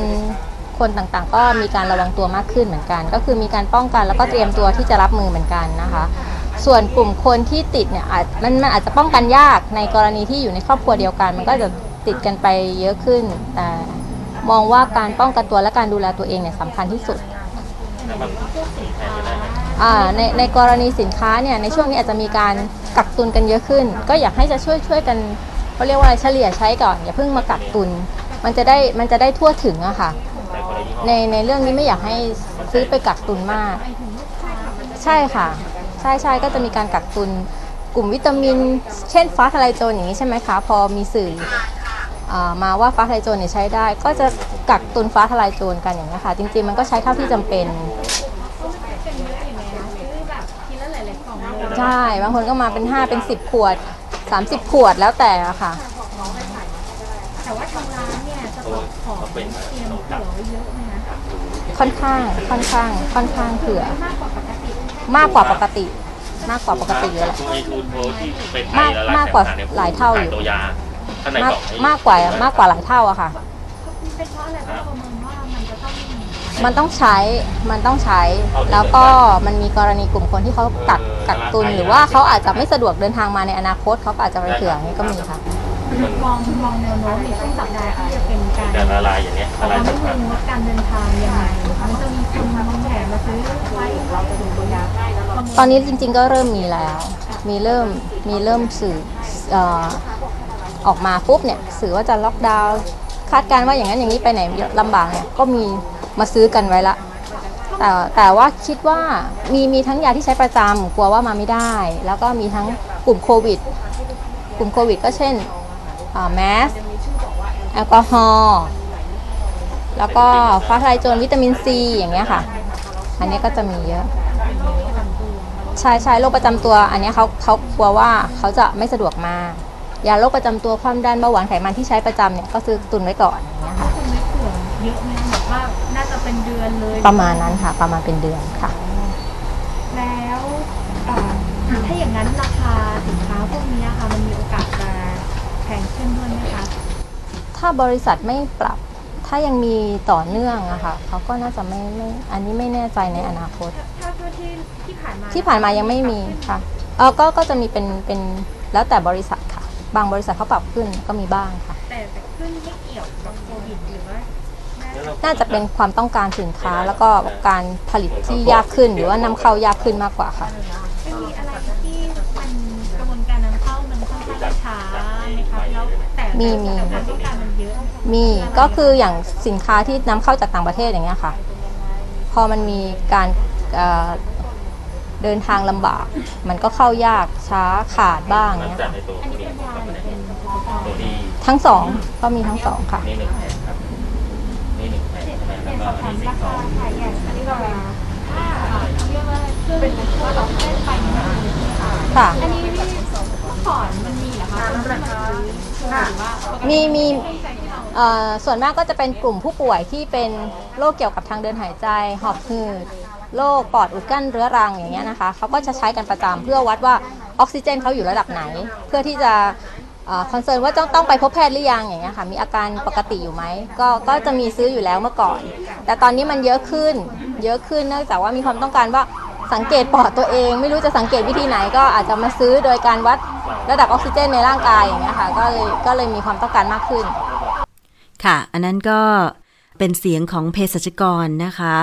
คนต่างๆ ก็มีการระวังตัวมากขึ้นเหมือนกัน ก็คือมีการป้องกันแล้วก็เตรียมตัวที่จะรับมือเหมือนกันนะคะ ส่วนกลุ่มคนที่ติดเนี่ยอาจมันมันอาจจะป้องกันยากในกรณีที่อยู่ในครอบครัวเดียวกัน มันก็จะติดกันไปเยอะขึ้น แต่มองว่าการป้องกันตัวและการดูแลตัวเองเนี่ยสำคัญที่สุดในในกรณีสินค้าเนี่ยในช่วงนี้อาจจะมีการกักตุนกันเยอะขึ้น ก็อยากให้จะช่วยช่วยกันเขาเรียกว่าอะไรเฉลี่ยใช้ก่อน อย่าเพิ่งมากักตุน มันจะได้มันจะได้ทั่วถึงอะค่ะ ในในเรื่องนี้ไม่อยากให้ซื้อไปกักตุนมาก ใช่ค่ะ ใช่ใช่ก็จะมีการกักตุนกลุ่มวิตามิน เช่นฟ้าทะลายโจรอย่างนี้ใช่ไหมคะ พอมีสื่ออมาว่าฟ้าทะลายโจรเนี่ยใช้ได้ ก็จะกักตุนฟ้าทะลายโจรกันอย่างนี้ค่ะ จริงๆมันก็ใช้เท่าที่จำเป็นใช่บางคนก็มาเป็น 5 เป็น 10 ขวด 30 ขวดแล้วแต่ค่ะ แต่ว่าทางร้านเนี่ยจะตก ของเตรียมเผื่อไว้เยอะไหมคะค่อนข้างค่อนข้าง ค่อนข้างเผื่อมากกว่าปกติ มากกว่าปกติมากกว่าปกติเลยแหละทูอีทูโทที่เป็นไทมากยละลายมากกว่าแสงสรเนี่ยหลายเท่าอยู่ ตัวยาข้างในมากกล่องให้มากกว่ามากกว่าหลายเท่าอะค่ะ เป็นเพราะอะไรเพราะเราประเมินว่ามันจะต้องมันต้องใช้ มันต้องใช้ แล้วก็มันมีกรณีกลุ่มคนที่เขากักกักตุน หรือว่าเขาอาจจะไม่สะดวกเดินทางมาในอนาคตเขาก็อาจจะไปเผื่ออย่างนี้ก็มีค่ะ มองมองแนวโน้มในช่วงสัปดาห์ที่จะเป็นการแต่ละลายอย่างเนี้ยเราละลายไม่สำคัญรู้ว่าการเดินทางยังไงมันจะมีคนมองแผนมาซื้อไว้เราจะดูยาตอนนี้จริงๆก็เริ่มมีแล้ว มีเริ่มมีเริ่มสื่อเอ่อออกมาปุ๊บเนี่ยสื่อว่าจะล็อกดาวน์คาดการณ์ว่าอย่างนั้นอย่างนี้ไปไหนลำบากเนี่ยก็มีมาซื้อกันไว้ละ แต่แต่ว่าคิดว่ามีมีทั้งยาที่ใช้ประจำกลัวว่ามาไม่ได้ แล้วก็มีทั้งกลุ่มโควิด กลุ่มโควิดก็เช่น แมสแอลกอฮอล์แล้วก็ฟ้าทลายโจรวิตามินซีอย่างเงี้ยค่ะ อันนี้ก็จะมีเยอะใช่ใช่โรคประจำตัว อันเนี้ยเขาเขากลัวว่าเขาจะไม่สะดวกมากยาโรคประจำตัวความดันเบาหวานไขมันที่ใช้ประจำเนี่ยก็ซื้อตุนไว้ก่อนอย่างเงี้ยค่ะคุณไม่เผื่อเยอะไหมแบบว่าน่าจะเป็นเดือนเลยประมาณนั้นค่ะ ประมาณเป็นเดือนค่ะ แล้วเอ่อถ้าอย่างนั้นราคาสินค้าพวกนี้ค่ะมันมีโอกาสจะแพง ขึ้นด้วยไหมคะ ถ้าบริษัทไม่ปรับ ถ้ายังมีต่อเนื่องอะค่ะเขาก็น่าจะไม่ไม่อันนี้ไม่แน่ใจในอนาคต ถ้าเท่าที่ที่ผ่านมาที่ผ่านมายังไม่มีค่ะเออก็ก็จะมีเป็นเป็นแล้วแต่บริษัทค่ะ บางบริษัทเขาปรับขึ้นก็มีบ้างค่ะ แต่แต่ขึ้นไม่เกี่ยวกับโควิดหรือว่าน่าจะเป็นความต้องการสินค้าแล้วก็การผลิตที่ยากขึ้นหรือว่านำเข้ายากขึ้นมากกว่าค่ะมันมีอะไรที่มันกระบวนการนำเข้า มันค่อนข้างจะช้าไหมคะแล้วแต่มีมี แต่ความต้องการมันเยอะมีก็คืออย่างสินค้าที่นำเข้าจากต่างประเทศอย่างเงี้ยค่ะ พอมันมีการเอ่อเดินทางลำบาก มันก็เข้ายากช้าขาดบ้างหลังเงี้ยจากค่ะในตัวอันนี้เป็นยาหรือเป็นอุปกรณ์ตัวดีทั้งสองก็มีทั้งสองค่ะ นี่หนึ่งแผ่นครับนี่หนึ่งแผ่นใช่ไหมเรีแล้ยนวสก็อบอัถานมนี้สิราบสองคาค่ะอย่างอันนี้เราถ้าเรียกว่าเครื่องว่าเราเล่นไปเนี่ยมันมีค่ะค่ะ อันนี้เมื่อ ก่อนมันมีเหรอคะมันราคาหรือว่าปกติมีมีเอ่อส่วนมากก็จะเป็นกลุ่มผู้ป่วยที่เป็นโรคเกี่ยวกับทางเดินหายใจ หอบหืดโรคปอดอุดกั้นเรื้อรังอย่างเงี้ยนะคะเขาก็จะใช้กันประจำเพื่อวัดว่าออกซิเจนเขาอยู่ระดับไหน เพื่อที่จะคอนเซิร์นว่าต้องต้องไปพบแพทย์หรือยังอย่างเงี้ยค่ะมีอาการปกติอยู่ไหมก็ก็จะมีซื้ออยู่แล้วเมื่อก่อน แต่ตอนนี้มันเยอะขึ้น เยอะขึ้นเนื่องจากว่ามีความต้องการว่า สังเกตปอดตัวเอง ไม่รู้จะสังเกตวิธีไหนก็อาจจะมาซื้อโดยการวัดระดับออกซิเจนในร่างกายอย่างเงี้ยค่ะก็เลยก็เลยมีความต้องการมากขึ้น ค่ะ อันนั้นก็เป็นเสียงของเภสัชกรนะคะ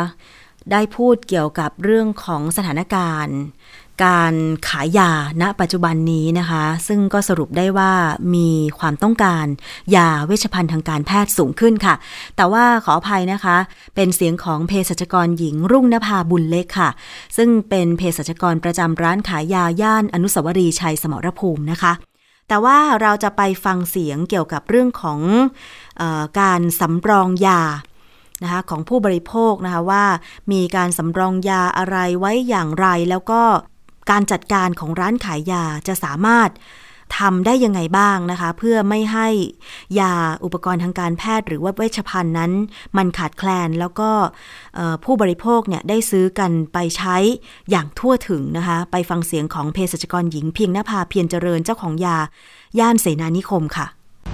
ได้พูดเกี่ยวกับเรื่องของสถานการณ์ การขายยาณปัจจุบันนี้นะคะ ซึ่งก็สรุปได้ว่ามีความต้องการยาเวชภัณฑ์ทางการแพทย์สูงขึ้นค่ะ แต่ว่าขออภัยนะคะ เป็นเสียงของเภสัชกรหญิงรุ่งนภาบุญเล็กค่ะ ซึ่งเป็นเภสัชกรประจำร้านขายยาย่านอนุสาวรีย์ชัยสมรภูมินะคะ แต่ว่าเราจะไปฟังเสียงเกี่ยวกับเรื่องของออการสำรองยานะคะของผู้บริโภคนะคะว่ามีการสำรองยาอะไรไว้อย่างไรแล้วก็ การจัดการของร้านขายยาจะสามารถทำได้ยังไงบ้างนะคะ เพื่อไม่ให้ยาอุปกรณ์ทางการแพทย์ หรือว่าเวชภัณฑ์นั้น มันขาดแคลนแล้วก็ผู้บริโภคเนี่ยได้ซื้อกันไปใช้อย่างทั่วถึงนะคะ ไปฟังเสียงของเภสัชกรหญิงเพียงนภาเพียรเจริญเจ้าของยา ย่านเสนานิคมค่ะ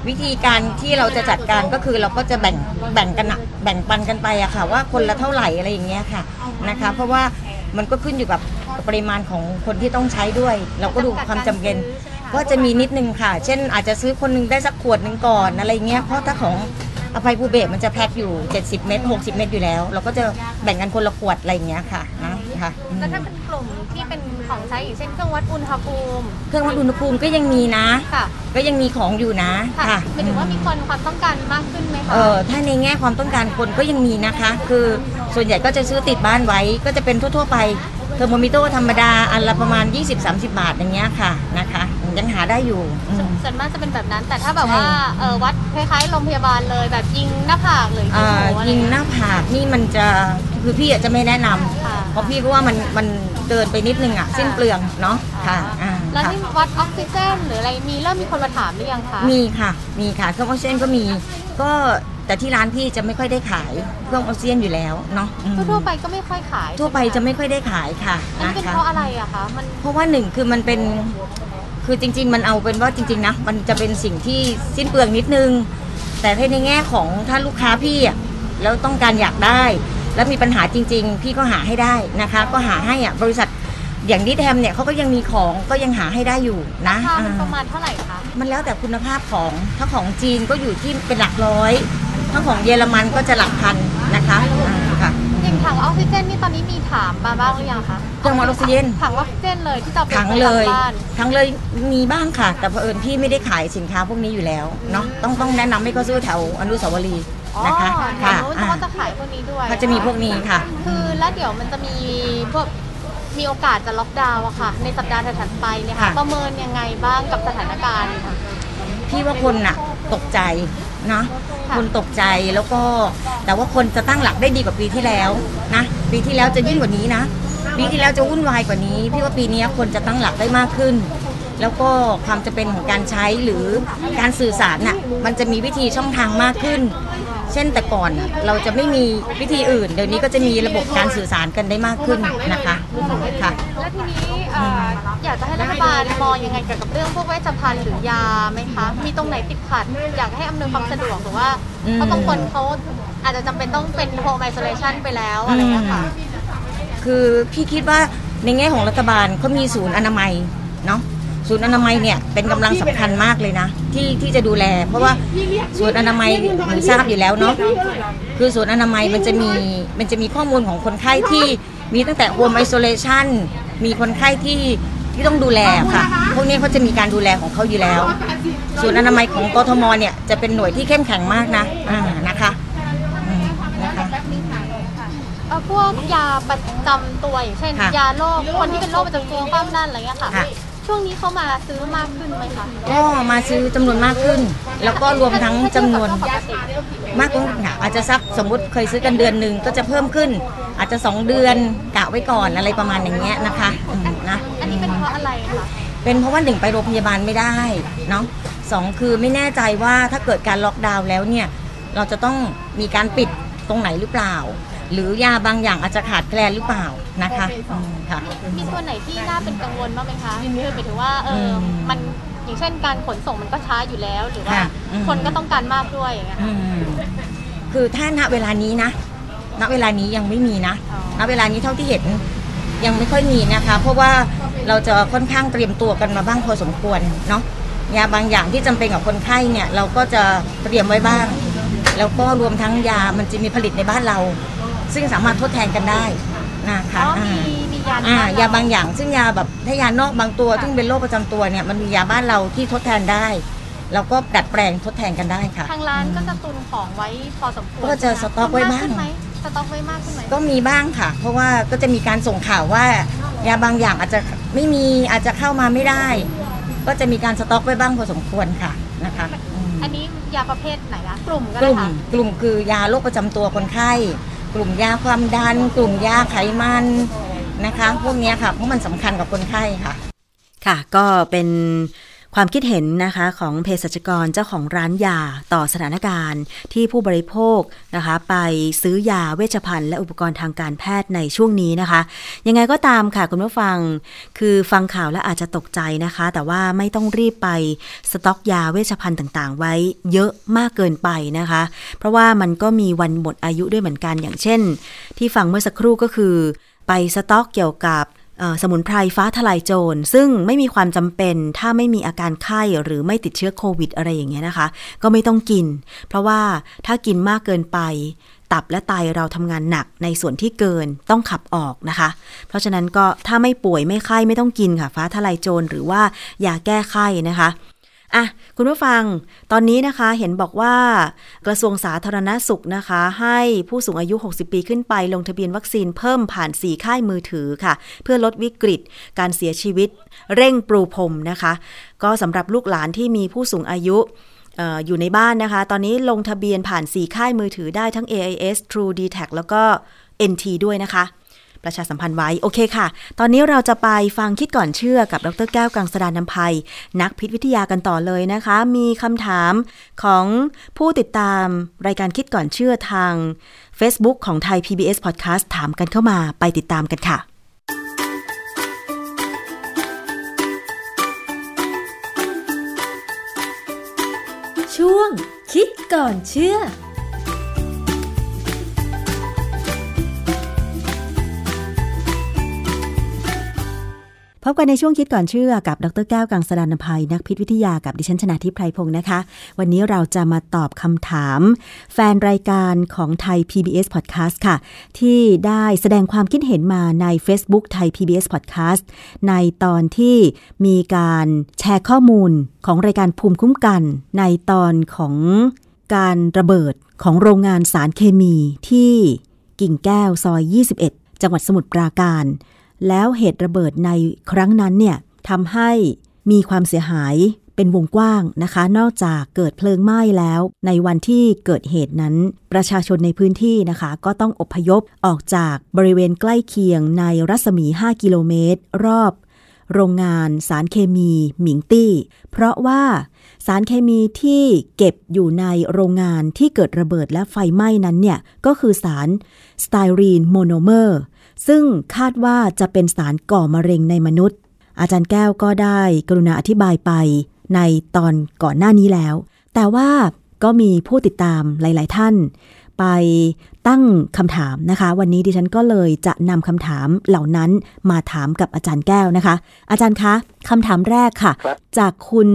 วิธีการที่เราจะจัดการก็คือเราก็จะแบ่งแบ่งกันแบ่งปันกันไปอะค่ะ ว่าคนละเท่าไหร่อะไรอย่างเงี้ยค่ะนะคะ เพราะว่า มันก็ขึ้นอยู่กับปริมาณของคนที่ต้องใช้ด้วย เราก็ดูความจำเป็น ก็จะมีนิดนึงค่ะ เช่น อาจจะซื้อคนหนึงได้สักขวดหนึ่งก่อนอะไรเงี้ยเพราะถ้าของอภัยภูเบศมันจะแพ็คอยู่ 70 เม็ด60 เม็ดอยู่แล้ว เราก็จะแบ่งกันคนละขวดอะไรอย่างเงี้ยค่ะนะค่ะอืม แล้วถ้าเป็นกลุ่มที่เป็น ของใช้อย่างเช่นเครื่องวัดอุณหภูมิ เครื่องวัดอุณหภูมิก็ยังมีนะ ค่ะ ก็ยังมีของอยู่นะค่ะค่ะหมายถึงว่ามีคนความต้องการมากขึ้นไหมคะเออถ้าในแง่ความต้องการคนก็ยังมีนะคะ คือส่วนใหญ่ก็จะซื้อติดบ้านไว้ก็จะเป็นทั่ว ๆ ไปเท อร์โมมิเตอร์ธรรมดาอันละประมาณ 20-30 บาทอย่างเงี้ยค่ะนะคะยังหาได้อยู่อืม ส่วนมากจะเป็นแบบนั้นแต่ถ้าแบบใช่ว่าเออวัดคล้ายๆโรงพยาบาลเลยแบบยิงหน้าผากหรือยิอ่งาหัวอะไรยิงหน้าผากนี่มันจะคือพี่อาจจะไม่แนะนำค่ะเพราะพี่ก็ว่ามันมันเกินไปนิดนึงอะสิ้นเปลืองเนาะค่ะอ่าแล้วค่ะ นี่วัดออกซิเจนหรืออะไรมีเริ่มมีคนมาถามหรือยังคะมีค่ะ มีค่ะ เครื่องออกซิเจนก็มี ก็ แต่ที่ร้านพี่จะไม่ค่อยได้ขายเครื่องออกซิเจนอยู่แล้วเนาะอืมทั่วๆไปก็ไม่ค่อยขายทั่วไปใช่จะหมไม่ค่อยได้ขายค่ะอันนะนี้เป็นคะเพราะอะไรอะคะมันเพราะว่าหนึ่งคือมันเป็น คือจริง ๆ มันเอาเป็นว่าจริง ๆนะมันจะเป็นสิ่งที่สิ้นเปลืองนิดนึง แต่ถ้าในแง่ของถ้าลูกค้าพี่อะแล้วต้องการอยากได้ แล้วมีปัญหาจริง ๆ พี่ก็หาให้ได้นะคะ ก็หาให้อะบริษัทอย่างดิแทมเนี่ยเขาก็ยังมีของก็ยังหาให้ได้อยู่นะ ราคามันอ่าประมาณเท่าไหร่คะมันแล้วแต่คุณภาพของถ้าของจีนก็อยู่ที่เป็นหลักร้อย ถ้าของเยอรมันก็จะหลักพันนะคะอ่าค่ะอย่างถังออกซิเจนนี่ตอนนี้มีถามมาบ้างหรือยังคะเครื่องวัดออกซิเจน ถังออกซิเจนเลยที่จะเอาไปทั้งใช้เลยตามบ้าน ทั้งเลยมีบ้างค่ะ แต่เผอิญพี่ไม่ได้ขายสินค้าพวกนี้อยู่แล้วเนาะต้องต้องแนะนำให้เขาซื้อแถวอนุสาวรีย์อ๋อนะคะเดี๋ยวค่ะนู้นอ่าเขาจะขายพวกนี้ด้วยเขาจะมีพวกนี้ค่ะ คือแล้วเดี๋ยวมันจะมีพวกมีโอกาสจะล็อกดาวน์อะค่ะ ในสัปดาห์ถัดๆไปเนี่ยค่ะ ค่ะ ประเมินยังไงบ้างกับสถานการณ์ค่ะ พี่ว่าคนน่ะตกใจ นะค่ะคนตกใจแล้วก็แต่ว่าคนจะตั้งหลักได้ดีกว่าปีที่แล้วนะปีที่แล้วจะยิ่งกว่านี้นะปีที่แล้วจะวุ่นวายกว่านี้พี่ว่าปีนี้คนจะตั้งหลักได้มากขึ้น แล้วก็ความจะเป็นของการใช้หรือการสื่อสารน่ะมันจะมีวิธีช่องทางมากขึ้น เช่นแต่ก่อนน่ะเราจะไม่มีวิธีอื่น เดี๋ยวนี้ก็จะมีระบบการสื่อสารกันได้มากขึ้นนะคะค่ะและทีนี้เอ่ออยากจะให้รัฐบาลมองยังไงเกี่ยวกับเรื่องพวกเวชภัณฑ์หรือยาไหมคะ มีตรงไหนติดขัด อยากให้อำนวยความสะดวกหรือว่าอืมเพราะบางคนเขาอาจจะจำเป็นต้องเป็น home isolation ไปแล้วอะไรอย่างเงี้ยค่ะ คือพี่คิดว่าในแง่ของรัฐบาลเขามีศูนย์อนามัยเนาะ ศูนย์อนามัยเนี่ยเป็นกำลังสำคัญมากเลยนะ ที่ที่จะดูแล เพราะว่าศูนย์อนามัยเหมือนทราบอยู่แล้วเนาะคือศูนย์อนามัยมันจะมีมันจะมีข้อมูลของคนไข้ที่มีตั้งแต่ home isolation มีคนไข้ที่ที่ต้องดูแลค่ะ พวกนี้เขาจะมีการดูแลของเขาอยู่แล้ว ศูนย์อนามัยของกทมเนี่ยจะเป็นหน่วยที่เข้มแข็งมากนะอ่านะคะอืมนะคะ เอ่อพวกยาประจำตัวอย่างเช่น ค่ะยาโรคคนที่เป็นโรคประจำตัวความดันอะไรเงี้ยค่ะ ค่ะ ช่วงนี้เขามาซื้อมากขึ้นไหมคะก็มาซื้อจำนวนมากขึ้น แล้วก็รวมทั้งจำนวนถ้าเทียบกับช่วงปกติมากกว่าค่ะอาจจะสักสมมุติเคยซื้อกันเดือนหนึ่งก็จะเพิ่มขึ้น อาจจะ 2 เดือนกะไว้ก่อนอะไรประมาณอย่างเงี้ยนะคะอืมนะ อันนี้เป็นเพราะอะไรคะเป็นเพราะว่าหนึ่งไปโรงพยาบาลไม่ได้เนาะสองคือไม่แน่ใจว่าถ้าเกิดการล็อกดาวน์แล้วเนี่ย เราจะต้องมีการปิดตรงไหนหรือเปล่า หรือยาบางอย่างอาจจะขาดแคลนหรือเปล่านะคะอืมค่ะ มีส่วนไหนที่น่าเป็นกังวลบ้างไหมคะคือหมายถึงว่าเอออมมันอย่างเช่นการขนส่งมันก็ช้าอยู่แล้ว หรือว่า ค่ะอืม คนก็ต้องการมากด้วยอย่างเงี้ยอืมคือถ้าณเวลานี้นะ ณเวลานี้ยังไม่มีนะ อ๋อณเวลานี้เท่าที่เห็นยังไม่ค่อยมีนะคะ เพราะว่าเราจะค่อนข้างเตรียมตัวกันมาบ้างพอสมควรเนาะ ยาบางอย่างที่จำเป็นกับคนไข้เนี่ย เราก็จะเตรียมไว้บ้าง แล้วก็รวมทั้งยามันจะมีผลิตในบ้านเรา ซึ่งสามารถทดแทนกันได้นะคะอ๋ออ่ามีมียาอ่าบ้นเร ยาบางอย่าง ซึ่งยาแบบถ้ายานอกบางตัวซึ่งเป็นโรคประจำตัวเนี่ยมันมียาบ้านเราที่ทดแทนได้เราก็ดัดแปลงทดแทนกันได้ค่ะ ทางร้านก็จะตุนของไว้พอสมควรก็จะสต็อกไว้บ้างมขึ้นไหมสต็อกไว้มากขึ้นไหมก็มีบ้างค่ะ เพราะว่าก็จะมีการส่งข่าวว่ายาบางอย่างอาจจะไม่มีอาจจะเข้ามาไม่ได้ ก็จะมีการสต็อกไว้บ้างพอสมควรค่ะนะคะอืมอันนี้ยาประเภทไหนคะกลุ่มก็กได้ลุ่มค่ะกลุ่มคือยาโรคประจำตัวคนไข้ กลุ่มยาความดัน กลุ่มยาไขมันนะคะ พวกนี้ค่ะเพราะมันสำคัญกับคนไข้ค่ะ ค่ะก็เป็น ความคิดเห็นนะคะของเภสัชกรเจ้าของร้านยาต่อสถานการณ์ที่ผู้บริโภคนะคะไปซื้อยาเวชภัณฑ์และอุปกรณ์ทางการแพทย์ในช่วงนี้นะคะ ยังไงก็ตามค่ะคุณผู้ฟัง คือฟังข่าวแล้วอาจจะตกใจนะคะ แต่ว่าไม่ต้องรีบไปสต็อกยาเวชภัณฑ์ต่างๆ ไว้เยอะมากเกินไปนะคะ เพราะว่ามันก็มีวันหมดอายุด้วยเหมือนกันอย่างเช่น ที่ฟังเมื่อสักครู่ก็คือ ไปสต็อกเกี่ยวกับ สมุนไพรฟ้าทลายโจร ซึ่งไม่มีความจำเป็น ถ้าไม่มีอาการไข้หรือไม่ติดเชื้อโควิดอะไรอย่างเงี้ยนะคะ ก็ไม่ต้องกิน เพราะว่าถ้ากินมากเกินไป ตับและไตเราทำงานหนักในส่วนที่เกินต้องขับออกนะคะ เพราะฉะนั้นก็ถ้าไม่ป่วยไม่ไข้ไม่ต้องกินค่ะ ฟ้าทลายโจรหรือว่ายาแก้ไข้นะคะ อะคุณผู้ฟัง ตอนนี้นะคะเห็นบอกว่ากระทรวงสาธารณสุขนะคะ ให้ผู้สูงอายุ 60 ปีขึ้นไป ลงทะเบียนวัคซีนเพิ่มผ่าน 4 ค่ายมือถือค่ะ เพื่อลดวิกฤต การเสียชีวิต เร่งปรูพรมนะคะ ก็สำหรับลูกหลานที่มีผู้สูงอายุอออยู่ในบ้านนะคะ ตอนนี้ลงทะเบียนผ่าน 4 ค่ายมือถือได้ทั้ง AIS True d t a c แล้วก็ NT ด้วยนะคะ ประชาสัมพันธ์ไว้ โอเคค่ะ ตอนนี้เราจะไปฟังคิดก่อนเชื่อกับดรแก้วกังสดานนภัย นักพิษวิทยากันต่อเลยนะคะ มีคำถามของผู้ติดตามรายการคิดก่อนเชื่อทาง Facebook ของไทย PBS Podcast ถามกันเข้ามาไปติดตามกันค่ะช่วงคิดก่อนเชื่อ บกันในช่วงคิดก่อนเชื่อกับดรแก้วกังสดานนภัยนักพิษวิทยากับดิฉันชนาทิพไพรพงศ์นะคะ วันนี้เราจะมาตอบคำถาม แฟนรายการของไทย PBS Podcast ค่ะ ที่ได้แสดงความคิดเห็นมาใน Facebook ไทย PBS Podcast ในตอนที่มีการแชร์ข้อมูลของรายการภูมิคุ้มกัน ในตอนของการระเบิดของโรงงานสารเคมีที่กิ่งแก้วซอย 21 จังหวัดสมุทรปราการ แล้วเหตุระเบิดในครั้งนั้นเนี่ยทำให้มีความเสียหายเป็นวงกว้างนะคะ นอกจากเกิดเพลิงไหม้แล้ว ในวันที่เกิดเหตุนั้น ประชาชนในพื้นที่นะคะ ก็ต้องอพยพออกจากบริเวณใกล้เคียงในรัศมี 5 กิโลเมตร รอบ โรงงานสารเคมีหมิงตี้ เพราะว่าสารเคมีที่เก็บอยู่ในโรงงานที่เกิดระเบิดและไฟไหม้นั้นเนี่ย ก็คือสารสไตรีนโมโนเมอร์ ซึ่งคาดว่าจะเป็นสารก่อมะเร็งในมนุษย์ อาจารย์แก้วก็ได้กรุณาอธิบายไปในตอนก่อนหน้านี้แล้ว แต่ว่าก็มีผู้ติดตามหลาย ๆ ท่าน ไปตั้งคำถามนะคะ วันนี้ดิฉันก็เลยจะนำคำถามเหล่านั้นมาถามกับอาจารย์แก้วนะคะ อาจารย์คะคำถามแรกค่ะ จากคุณ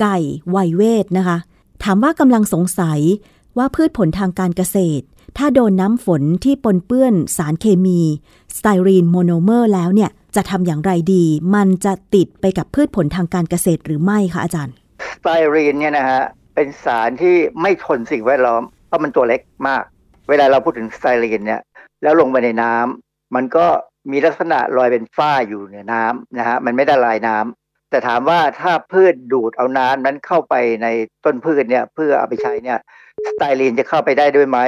ไก่ไวยเวทนะคะ ถามว่ากำลังสงสัย ว่าพืชผลทางการเกษตร ถ้าโดนน้ำฝนที่ปนเปื้อนสารเคมีสไตรีนโมโนเมอร์แล้วเนี่ยจะทำอย่างไรดี มันจะติดไปกับพืชผลทางการเกษตรหรือไม่คะอาจารย์สไตรีนเนี่ยนะฮะเป็นสารที่ไม่ทนสิ่งแวดล้อมเพราะมันตัวเล็กมาก เวลาเราพูดถึงสไตรีนเนี่ยแล้วลงไปในน้ำมันก็มีลักษณะลอยเป็นฝ้าอยู่ในน้ำนะฮะมันไม่ได้ละลายน้ำแต่ถามว่าถ้าพืชดูดเอาน้ำนั้นเข้าไปในต้นพืชเนี่ยเพื่อเอาไปใช้เนี่ย สไตรีนจะเข้าไปได้ด้วยไหม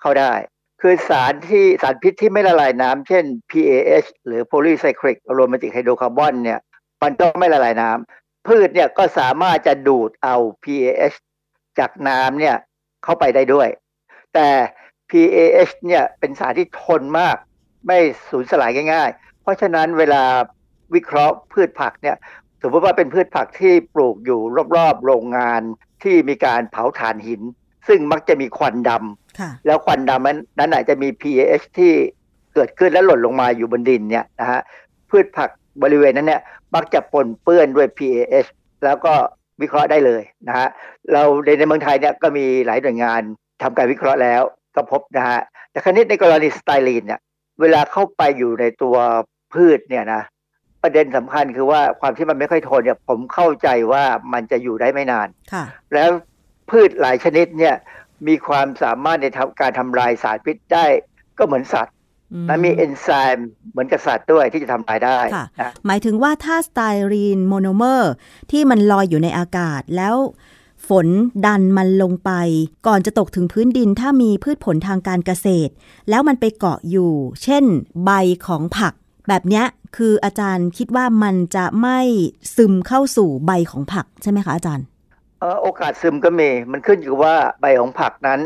เข้าได้ คือสารที่สารพิษที่ไม่ละลายน้ำเช่น PAH หรือ polycyclic aromatic hydrocarbon เนี่ย มันก็ไม่ละลายน้ำพืชเนี่ยก็สามารถจะดูดเอา PAH จากน้ำเนี่ยเข้าไปได้ด้วย แต่ PAH เนี่ยเป็นสารที่ทนมาก ไม่สูญสลายง่าย ๆ เพราะฉะนั้นเวลาวิเคราะห์พืชผักเนี่ยสมมติว่าเป็นพืชผักที่ปลูกอยู่รอบๆ โรงงานที่มีการเผาถ่านหิน ซึ่งมักจะมีควันดำแล้วควันดำนั้นนั้นอาจจะมี PAH ที่เกิดขึ้นแล้วหล่นลงมาอยู่บนดินเนี่ยนะฮะพืชผักบริเวณนั้นเนี่ยมักจะปนเปื้อนด้วย PAH แล้วก็วิเคราะห์ได้เลยนะฮะเราในในเมืองไทยเนี่ยก็มีหลายหน่วยงานทำการวิเคราะห์แล้วก็พบนะฮะแต่ครั้นี้ในกรณีสไตรีนเนี่ยเวลาเข้าไปอยู่ในตัวพืชเนี่ยนะประเด็นสำคัญคือว่าความที่มันไม่ค่อยทนเนี่ยผมเข้าใจว่ามันจะอยู่ได้ไม่นานค่ะแล้ว พืชหลายชนิดเนี่ยมีความสามารถในทำการทำลายสารพิษได้ก็เหมือนสัตว์อืมและมีเอนไซม์เหมือนกับสัตว์ด้วยที่จะทำลายได้ค่ะนะหมายถึงว่าถ้าสไตรีนโมโนเมอร์ที่มันลอยอยู่ในอากาศแล้วฝนดันมันลงไป ก่อนจะตกถึงพื้นดินถ้ามีพืชผลทางการเกษตร แล้วมันไปเกาะอยู่ เช่น ใบของผัก แบบเนี้ยคืออาจารย์คิดว่ามันจะไม่ซึมเข้าสู่ใบของผักใช่ไหมคะอาจารย์เอ่อ โอกาสซึมก็มี มันขึ้นอยู่กับว่าใบของผักนั้น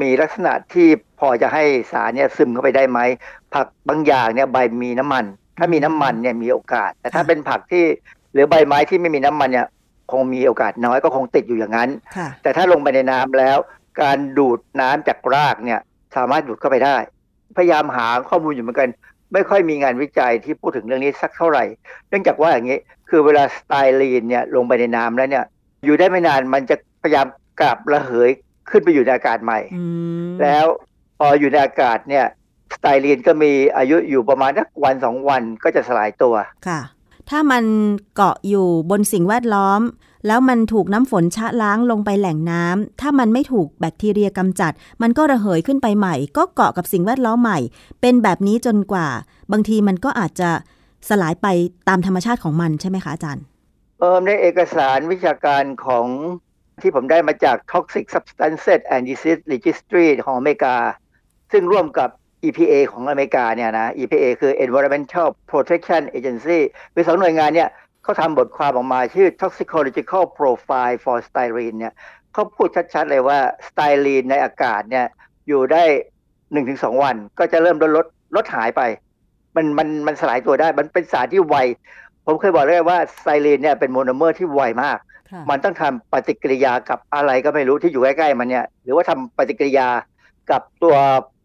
มีลักษณะที่พอจะให้สารเนี่ยซึมเข้าไปได้ไหม ผักบางอย่างเนี่ยใบมีน้ำมัน ถ้ามีน้ำมันเนี่ยมีโอกาส แต่ถ้าเป็นผักที่หรือใบไม้ที่ไม่มีน้ำมันเนี่ยคงมีโอกาสน้อยก็คงติดอยู่อย่างนั้นค่ะแต่ถ้าลงไปในน้ำแล้ว การดูดน้ำจากรากเนี่ยสามารถดูดเข้าไปได้ พยายามหาข้อมูลอยู่เหมือนกัน ไม่ค่อยมีงานวิจัยที่พูดถึงเรื่องนี้สักเท่าไหร่ เนื่องจากว่าอย่างนี้คือเวลาสไตลีนเนี่ยลงไปในน้ำแล้วเนี่ย อยู่ได้ไม่นานมันจะพยายามกลับระเหยขึ้นไปอยู่ในอากาศใหม่อืมแล้วพออยู่ในอากาศเนี่ยสไตลีนก็มีอายุอยู่ประมาณสักวันสองวันก็จะสลายตัวค่ะ ถ้ามันเกาะอยู่บนสิ่งแวดล้อม แล้วมันถูกน้ำฝนชะล้างลงไปแหล่งน้ำถ้ามันไม่ถูกแบคทีเรียกำจัด มันก็ระเหยขึ้นไปใหม่ ก็เกาะกับสิ่งแวดล้อมใหม่ เป็นแบบนี้จนกว่า บางทีมันก็อาจจะสลายไปตามธรรมชาติของมันใช่ไหมคะอาจารย์ เออในเอกสารวิชาการของที่ผมได้มาจาก Toxic Substances and Disease Registry ของอเมริกา ซึ่งร่วมกับ EPA ของอเมริกาเนี่ยนะ EPA คือ Environmental Protection Agency เป็นสองหน่วยงานเนี่ยเขาทำบทความออกมาชื่อ Toxicological Profile for Styrene เนี่ยเขาพูดชัดๆเลยว่าสไตรีนในอากาศเนี่ยอยู่ได้1-2วัน ก็จะเริ่มลดลดลดหายไป มันมันมันสลายตัวได้ มันเป็นสารที่ไว ผมเคยบอกเลยว่าสไตรีนเนี่ยเป็นโมโนเมอร์ที่ไวมากค่ะมันต้องทำปฏิกิริยากับอะไรก็ไม่รู้ที่อยู่ใกล้ๆมันเนี่ย หรือว่าทำปฏิกิริยากับตัว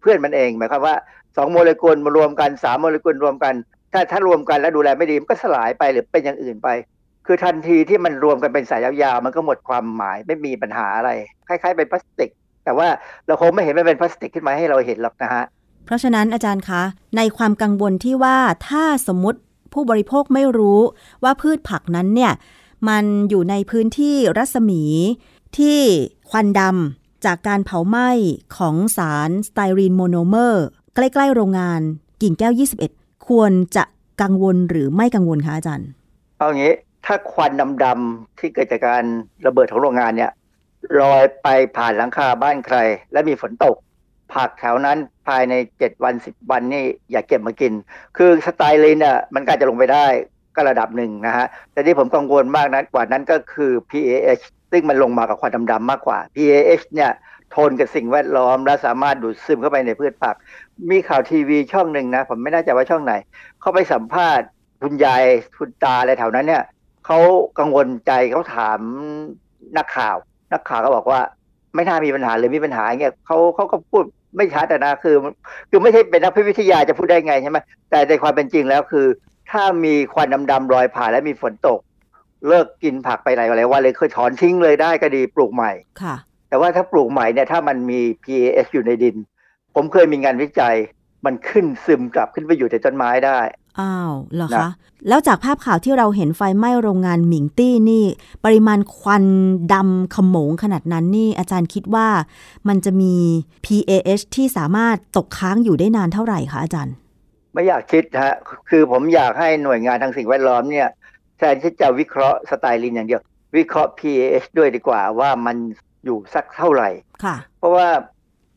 เพื่อนมันเองหมายความว่าสองโมเลกุลมารวมกันสามโมเลกุลรวมกัน ถ้าถ้ารวมกันแล้วดูแลไม่ดีมันก็สลายไปหรือเป็นอย่างอื่นไป คือทันทีที่มันรวมกันเป็นสายยาวๆมันก็หมดความหมายไม่มีปัญหาอะไร คล้ายๆเป็นพลาสติก แต่ว่าเราคงไม่เห็นมันเป็นพลาสติกขึ้นมาให้เราเห็นหรอกนะฮะเพราะฉะนั้นอาจารย์คะ ในความกังวลที่ว่าถ้าสมมติ ผู้บริโภคไม่รู้ว่าพืชผักนั้นเนี่ยมันอยู่ในพื้นที่รัศมีที่ควันดำจากการเผาไหม้ของสารสไตรีนโมโนเมอร์ใกล้ ๆ โรงงานกิ่งแก้ว 21 ควรจะกังวลหรือไม่กังวลคะอาจารย์ เอางี้ถ้าควันดำๆที่เกิดจากการระเบิดของโรงงานเนี่ยลอยไปผ่านหลังคาบ้านใคร และมีฝนตก ผักแถวนั้นภายใน7วัน10วันนี่อย่าเก็บมากิน คือสไตลีนเนี่ยมันก็จะลงไปได้ก็ระดับหนึ่งนะฮะ แต่ที่ผมกังวลมากนะกว่านั้นก็คือ PAH ซึ่งมันลงมากับควันดำๆมากกว่า PAH เนี่ยทนกับสิ่งแวดล้อมและสามารถดูดซึมเข้าไปในพืชผัก มีข่าวทีวีช่องหนึ่งนะ ผมไม่แน่ใจว่าช่องไหน เขาไปสัมภาษณ์คุณยายคุณตาอะไรแถวนั้นเนี่ยเขากังวลใจเขาถามนักข่าว นักข่าวก็บอกว่า ไม่น่ามีปัญหาหรือมีปัญหาเงี้ยเขาเขาก็พูดไม่ชัดอะนะคือ คือไม่ใช่เป็นนักพิวิทยาจะพูดได้ไงใช่ไหมแต่ในความเป็นจริงแล้วคือ ถ้ามีควันดำๆลอยผ่านและมีฝนตก เลิกกินผักไปหลายวันเลยเคยถอนทิ้งเลยได้ก็ดีปลูกใหม่ค่ะ แต่ว่าถ้าปลูกใหม่เนี่ยถ้ามันมี PAS อยู่ในดิน ผมเคยมีงานวิจัย มันขึ้นซึมกลับขึ้นไปอยู่ในต้นไม้ได้ อ้าวเหรอนะคะแล้วจากภาพข่าวที่เราเห็นไฟไหม้โรงงานหมิงตี้นี่ ปริมาณควันดำขโมงขนาดนั้นนี่ อาจารย์คิดว่ามันจะมี PAH ที่สามารถตกค้างอยู่ได้นานเท่าไหร่คะอาจารย์ ไม่อยากคิดฮะ คือผมอยากให้หน่วยงานทางสิ่งแวดล้อมเนี่ยแทนที่จะวิเคราะห์สไตลินอย่างเดียว วิเคราะห์ PAH ด้วยดีกว่าว่ามันอยู่สักเท่าไหร่ ค่ะ เพราะว่า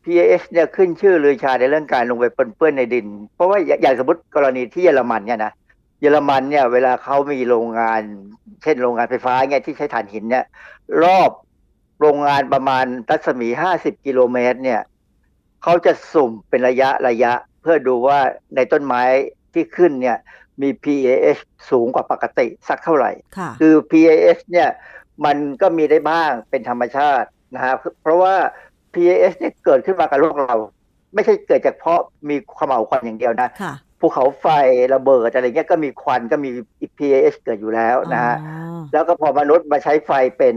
PAH เนี่ยขึ้นชื่อลือชาในเรื่องการลงไปปนเปื้อนในดิน เพราะว่าอย่าอย่างสมมติกรณีที่เยอรมันเนี่ยนะเยอรมันเนี่ยเวลาเขามีโรงงาน เช่นโรงงานไฟฟ้าเนี่ยที่ใช้ถ่านหินเนี่ย รอบโรงงานประมาณรัศมี50กิโลเมตร เนี่ยเขาจะสุ่มเป็นระยะระยะ เพื่อดูว่าในต้นไม้ที่ขึ้นเนี่ยมี PAH สูงกว่าปกติสักเท่าไหร่ค่ะคือ PAH เนี่ยมันก็มีได้บ้างเป็นธรรมชาตินะฮะเพราะว่า PAH เนี่ยเกิดขึ้นมากับโลกเรา ไม่ใช่เกิดจากเพราะมีความเหมาควันอย่างเดียวนะค่ะภูเขาไฟระเบิดอะไรเงี้ยก็มีควันก็มี PAH เกิดอยู่แล้วนะฮะอ๋อแล้วก็พอมนุษย์มาใช้ไฟเป็น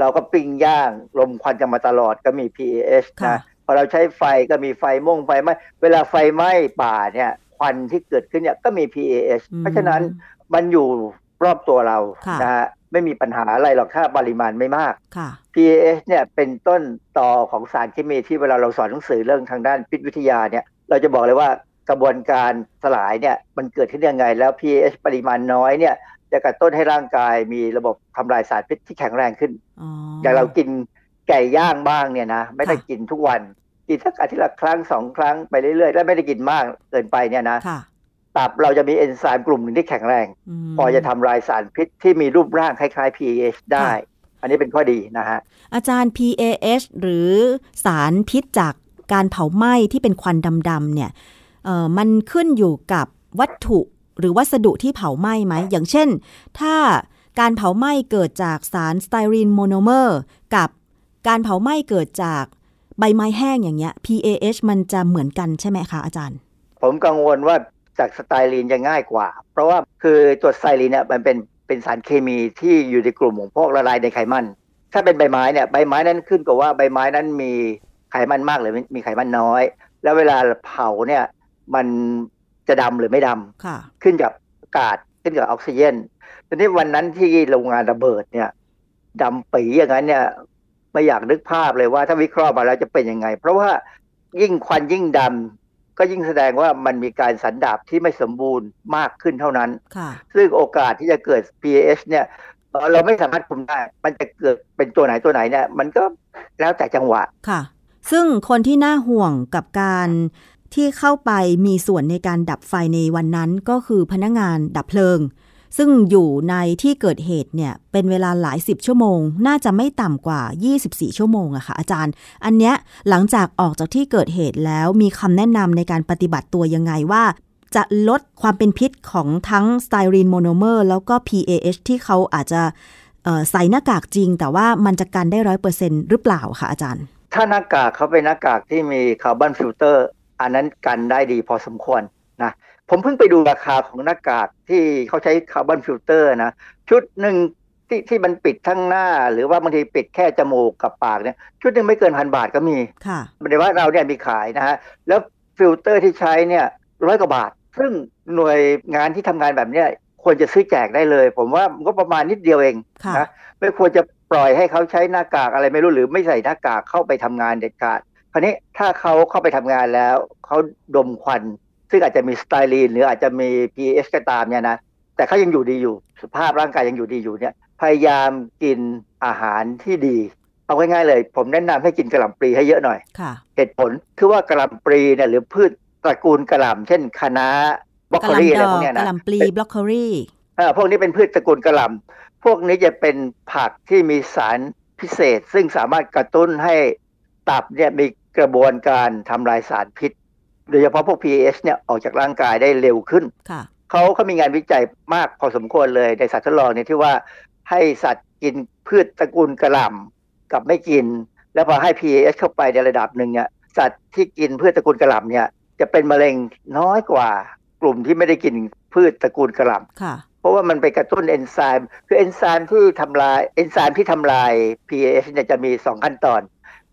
เราก็ปิ้งย่างลมควันจะมาตลอดก็มี PAH ค่ะนะพอเราใช้ไฟก็มีไฟม่วงไฟไหม้เวลาไฟไหม้ป่าเนี่ยควันที่เกิดขึ้นเนี่ยก็มี PAH อืมเพราะฉะนั้นมันอยู่รอบตัวเราค่ะนะฮะ ไม่มีปัญหาอะไรหรอกถ้าปริมาณไม่มากค่ะ PAH เนี่ยเป็นต้นต่อของสารเคมีที่เวลาเราสอนหนังสือเรื่องทางด้านพิษวิทยาเนี่ยเราจะบอกเลยว่ากระบวนการสลายเนี่ยมันเกิดขึ้นยังไง แล้ว PAH ปริมาณน้อยเนี่ยจะกระตุ้นให้ร่างกายมีระบบทำลายสารพิษที่แข็งแรงขึ้นอ๋ออย่างเรากินไก่ย่างบ้างเนี่ยนะไม่ได้ค่ะกินทุกวันกินสักอาทิตย์ละครั้งสองครั้งไปเรื่อยๆแล้วไม่ได้กินมากเกินไปเนี่ยนะค่ะ ตับเราจะมีเอนไซม์กลุ่มหนึ่งที่แข็งแรงมพอจะทำลายสารพิษที่มีรูปร่างคล้ายๆ PAH ได้ อันนี้เป็นข้อดีนะฮะ อาจารย์ PAH หรือสารพิษจากการเผาไหม้ที่เป็นควันดำๆเนี่ยเอ่อมันขึ้นอยู่กับวัตถุหรือวัสดุที่เผาไหม้ไหม อย่างเช่น ถ้าการเผาไหม้เกิดจากสารสไตรีนโมโนเมอร์กับการเผาไหม้เกิดจากใบไม้แห้งอย่างเงี้ย PAH มันจะเหมือนกันใช่ไหมคะอาจารย์ ผมกังวลว่า จากสไตรีนจะง่ายกว่า เพราะว่าคือตัวสไตรีนเนี่ยมันเป็นเป็นสารเคมีที่อยู่ในกลุ่มของพวกละลายในไขมัน ถ้าเป็นใบไม้เนี่ยใบไม้นั้นขึ้นกับว่าใบไม้นั้นมีไขมันมากหรือมีไขมันน้อย แล้วเวลาเผาเนี่ยมันจะดำหรือไม่ดำค่ะขึ้นกับอากาศขึ้นกับออกซิเจนทีนี้วันนั้นที่โรงงานระเบิดเนี่ยดำปีอย่างนั้นเนี่ยไม่อยากนึกภาพเลยว่าถ้าวิเคราะห์มาแล้วจะเป็นยังไง เพราะว่ายิ่งควันยิ่งดำ ก็ยิ่งแสดงว่ามันมีการสันดาบที่ไม่สมบูรณ์มากขึ้นเท่านั้นค่ะซึ่งโอกาสที่จะเกิด PAH เนี่ยเอ่อเราไม่สามารถคุมได้ มันจะเกิดเป็นตัวไหนตัวไหนเนี่ยมันก็แล้วแต่จังหวะค่ะ ซึ่งคนที่น่าห่วงกับการที่เข้าไปมีส่วนในการดับไฟในวันนั้นก็คือพนักงานดับเพลิง ซึ่งอยู่ในที่เกิดเหตุเนี่ยเป็นเวลาหลายสิบชั่วโมง น่าจะไม่ต่ำกว่า 24 ชั่วโมงอะค่ะอาจารย์ อันเนี้ยหลังจากออกจากที่เกิดเหตุแล้วมีคำแนะนำในการปฏิบัติตัวยังไงว่า จะลดความเป็นพิษของทั้งสไตรีนโมโนเมอร์แล้วก็ PAH ที่เขาอาจจะใส่หน้ากากจริง แต่ว่ามันจะกันได้ร้อยเปอร์เซ็นต์หรือเปล่าคะอาจารย์ ถ้าหน้ากากเขาเป็นหน้ากากที่มี carbon filter อันนั้นกันได้ดีพอสมควรนะ ผมเพิ่งไปดูราคาของหน้ากากที่เขาใช้ carbon filter นะ ชุดหนึ่งที่ที่มันปิดทั้งหน้า หรือว่าบางทีปิดแค่จมูกกับปากเนี่ย ชุดหนึ่งไม่เกินพันบาทก็มีค่ะในบ้านเราเนี่ยมีขายนะฮะ แล้วฟิลเตอร์ที่ใช้เนี่ยร้อยกว่าบาท ซึ่งหน่วยงานที่ทำงานแบบเนี้ยควรจะซื้อแจกได้เลย ผมว่ามันก็ประมาณนิดเดียวเองค่ะนะไม่ควรจะปล่อยให้เขาใช้หน้ากากอะไรไม่รู้หรือไม่ใส่หน้ากากเข้าไปทำงานเด็ดขาดคราวนี้ถ้าเขาเข้าไปทำงานแล้วเขาดมควัน ซึ่งอาจจะมีสไตรีนหรืออาจจะมี pH ก็ตามเนี่ยนะแต่เขายังอยู่ดีอยู่สภาพร่างกายยังอยู่ดีอยู่เนี่ย พยายามกินอาหารที่ดี เอาง่ายๆเลย ผมแนะนำให้กินกระหล่ำปลีให้เยอะหน่อยค่ะเหตุผลคือว่ากระหล่ำปลีเนี่ยหรือพืชตระกูลกระหล่ำเช่นคะน้าบรอกกะโคหลีล่ำอะไรดอพวกกเนี้ยกะนะหล่ำปลีบล็อกโคลีเออพวกนี้เป็นพืชตระกูลกระหล่ำพวกนี้จะเป็นผักที่มีสารพิเศษ ซึ่งสามารถกระตุ้นให้ตับเนี่ยมีกระบวนการทำลายสารพิษ โดยเฉพาะพวก PAH เนี่ยออกจากร่างกายได้เร็วขึ้นค่ะเขาเขามีงานวิจัยมากพอสมควรเลยในสัตว์ทดลองเนี่ยที่ว่าให้สัตว์กินพืชตระกูลกระหล่ำกับไม่กิน แล้วพอให้ PAH เข้าไปในระดับหนึ่งเนี่ยสัตว์ที่กินพืชตระกูลกระหล่ำเนี่ยจะเป็นมะเร็งน้อยกว่ากลุ่มที่ไม่ได้กินพืชตระกูลกระหล่ำค่ะเพราะว่ามันไปกระตุ้นเอนไซม์คือเอนไซม์ที่ทำลายเอนไซม์ที่ทำลาย PAH เนี่ยจะมี 2 ขั้นตอน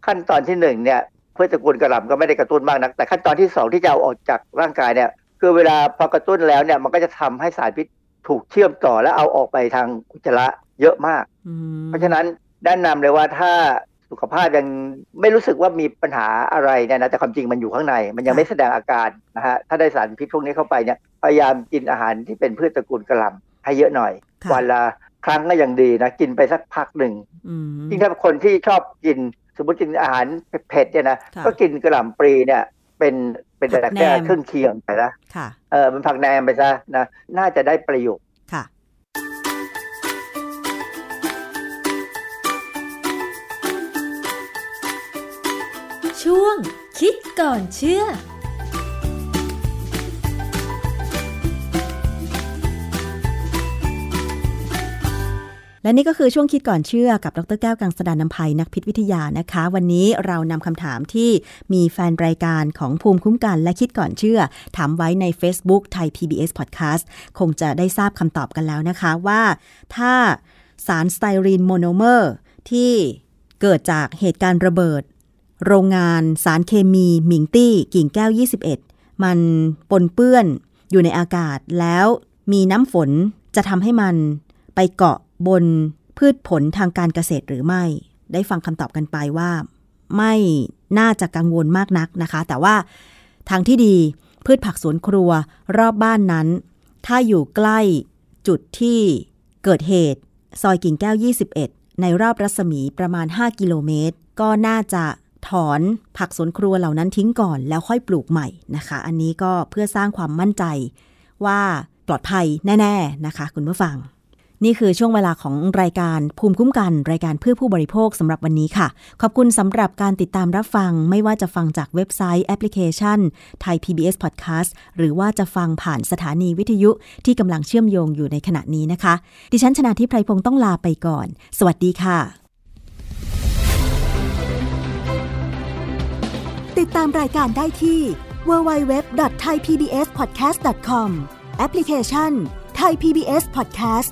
ขั้นตอนที่1เนี่ยเพื่อตระกูลกระหล่ำก็ไม่ได้กระตุ้นมากนัก แต่ขั้นตอนที่2ที่จะเอาออกจากร่างกายเนี่ยคือเวลาพอกระตุ้นแล้วเนี่ยมันก็จะทำให้สารพิษถูกเชื่อมต่อและเอาออกไปทางอุจจาระเยอะมากอืมเพราะฉะนั้นแนะนำเลยว่าถ้าสุขภาพยังไม่รู้สึกว่ามีปัญหาอะไรเนี่ยนะแต่ความจริงมันอยู่ข้างใน มันยังไม่แสดงอาการนะฮะถ้าได้สารพิษพวกนี้เข้าไปเนี่ยพยายามกินอาหารที่เป็นพืชตระกูลกระหล่ำให้เยอะหน่อยค่ะวันละครั้งก็ยังดีนะ กินไปสักพักหนึ่งอืมยิ่งถ้าคนที่ชอบกิน สมมติกินอาหารเผ็ดๆเนี่ยนะค่ะก็กินกระหล่ำปลีเนี่ย เป็นเป็นผักแต่แค่แหนมเครื่องเคียงไปนะค่ะเออเป็นผักแหนมไปซะนะน่าจะได้ประโยชน์ค่ะช่วงคิดก่อนเชื่อ และนี่ก็คือช่วงคิดก่อนเชื่อกับดรแก้วกังสดานนภัยนักพิษวิทยานะคะ วันนี้เรานำคำถามที่มีแฟนรายการของภูมิคุ้มกันและคิดก่อนเชื่อ ถามไว้ใน Facebook ไทย PBS Podcast คงจะได้ทราบคำตอบกันแล้วนะคะว่า ถ้าสารสไตรีนโมโนเมอร์ที่เกิดจากเหตุการณ์ระเบิด โรงงานสารเคมีหมิงตี้กิ่งแก้ว 21 มันปนเปื้อนอยู่ในอากาศแล้วมีน้ำฝนจะทำให้มันไปเกาะ บนพืชผลทางการเกษตรหรือไม่ ได้ฟังคำตอบกันไปว่า ไม่น่าจะกังวลมากนักนะคะ แต่ว่าทางที่ดีพืชผักสวนครัวรอบบ้านนั้น ถ้าอยู่ใกล้จุดที่เกิดเหตุ ซอยกิ่งแก้ว 21 ในรอบรัศมีประมาณ 5 กิโลเมตร ก็น่าจะถอนผักสวนครัวเหล่านั้นทิ้งก่อนแล้วค่อยปลูกใหม่นะคะ อันนี้ก็เพื่อสร้างความมั่นใจว่าปลอดภัยแน่ ๆ นะคะ คุณผู้ฟัง นี่คือช่วงเวลาของรายการภูมิคุ้มกัน รายการเพื่อผู้บริโภคสำหรับวันนี้ค่ะ ขอบคุณสำหรับการติดตามรับฟัง ไม่ว่าจะฟังจากเว็บไซต์แอปพลิเคชันไทย PBS Podcast หรือว่าจะฟังผ่านสถานีวิทยุที่กำลังเชื่อมโยงอยู่ในขณะนี้นะคะ ดิฉันชนะทิพไพรพงศ์ต้องลาไปก่อน สวัสดีค่ะ ติดตามรายการได้ที่ www.thaipbspodcast.com แอปพลิเคชัน Thai PBS Podcast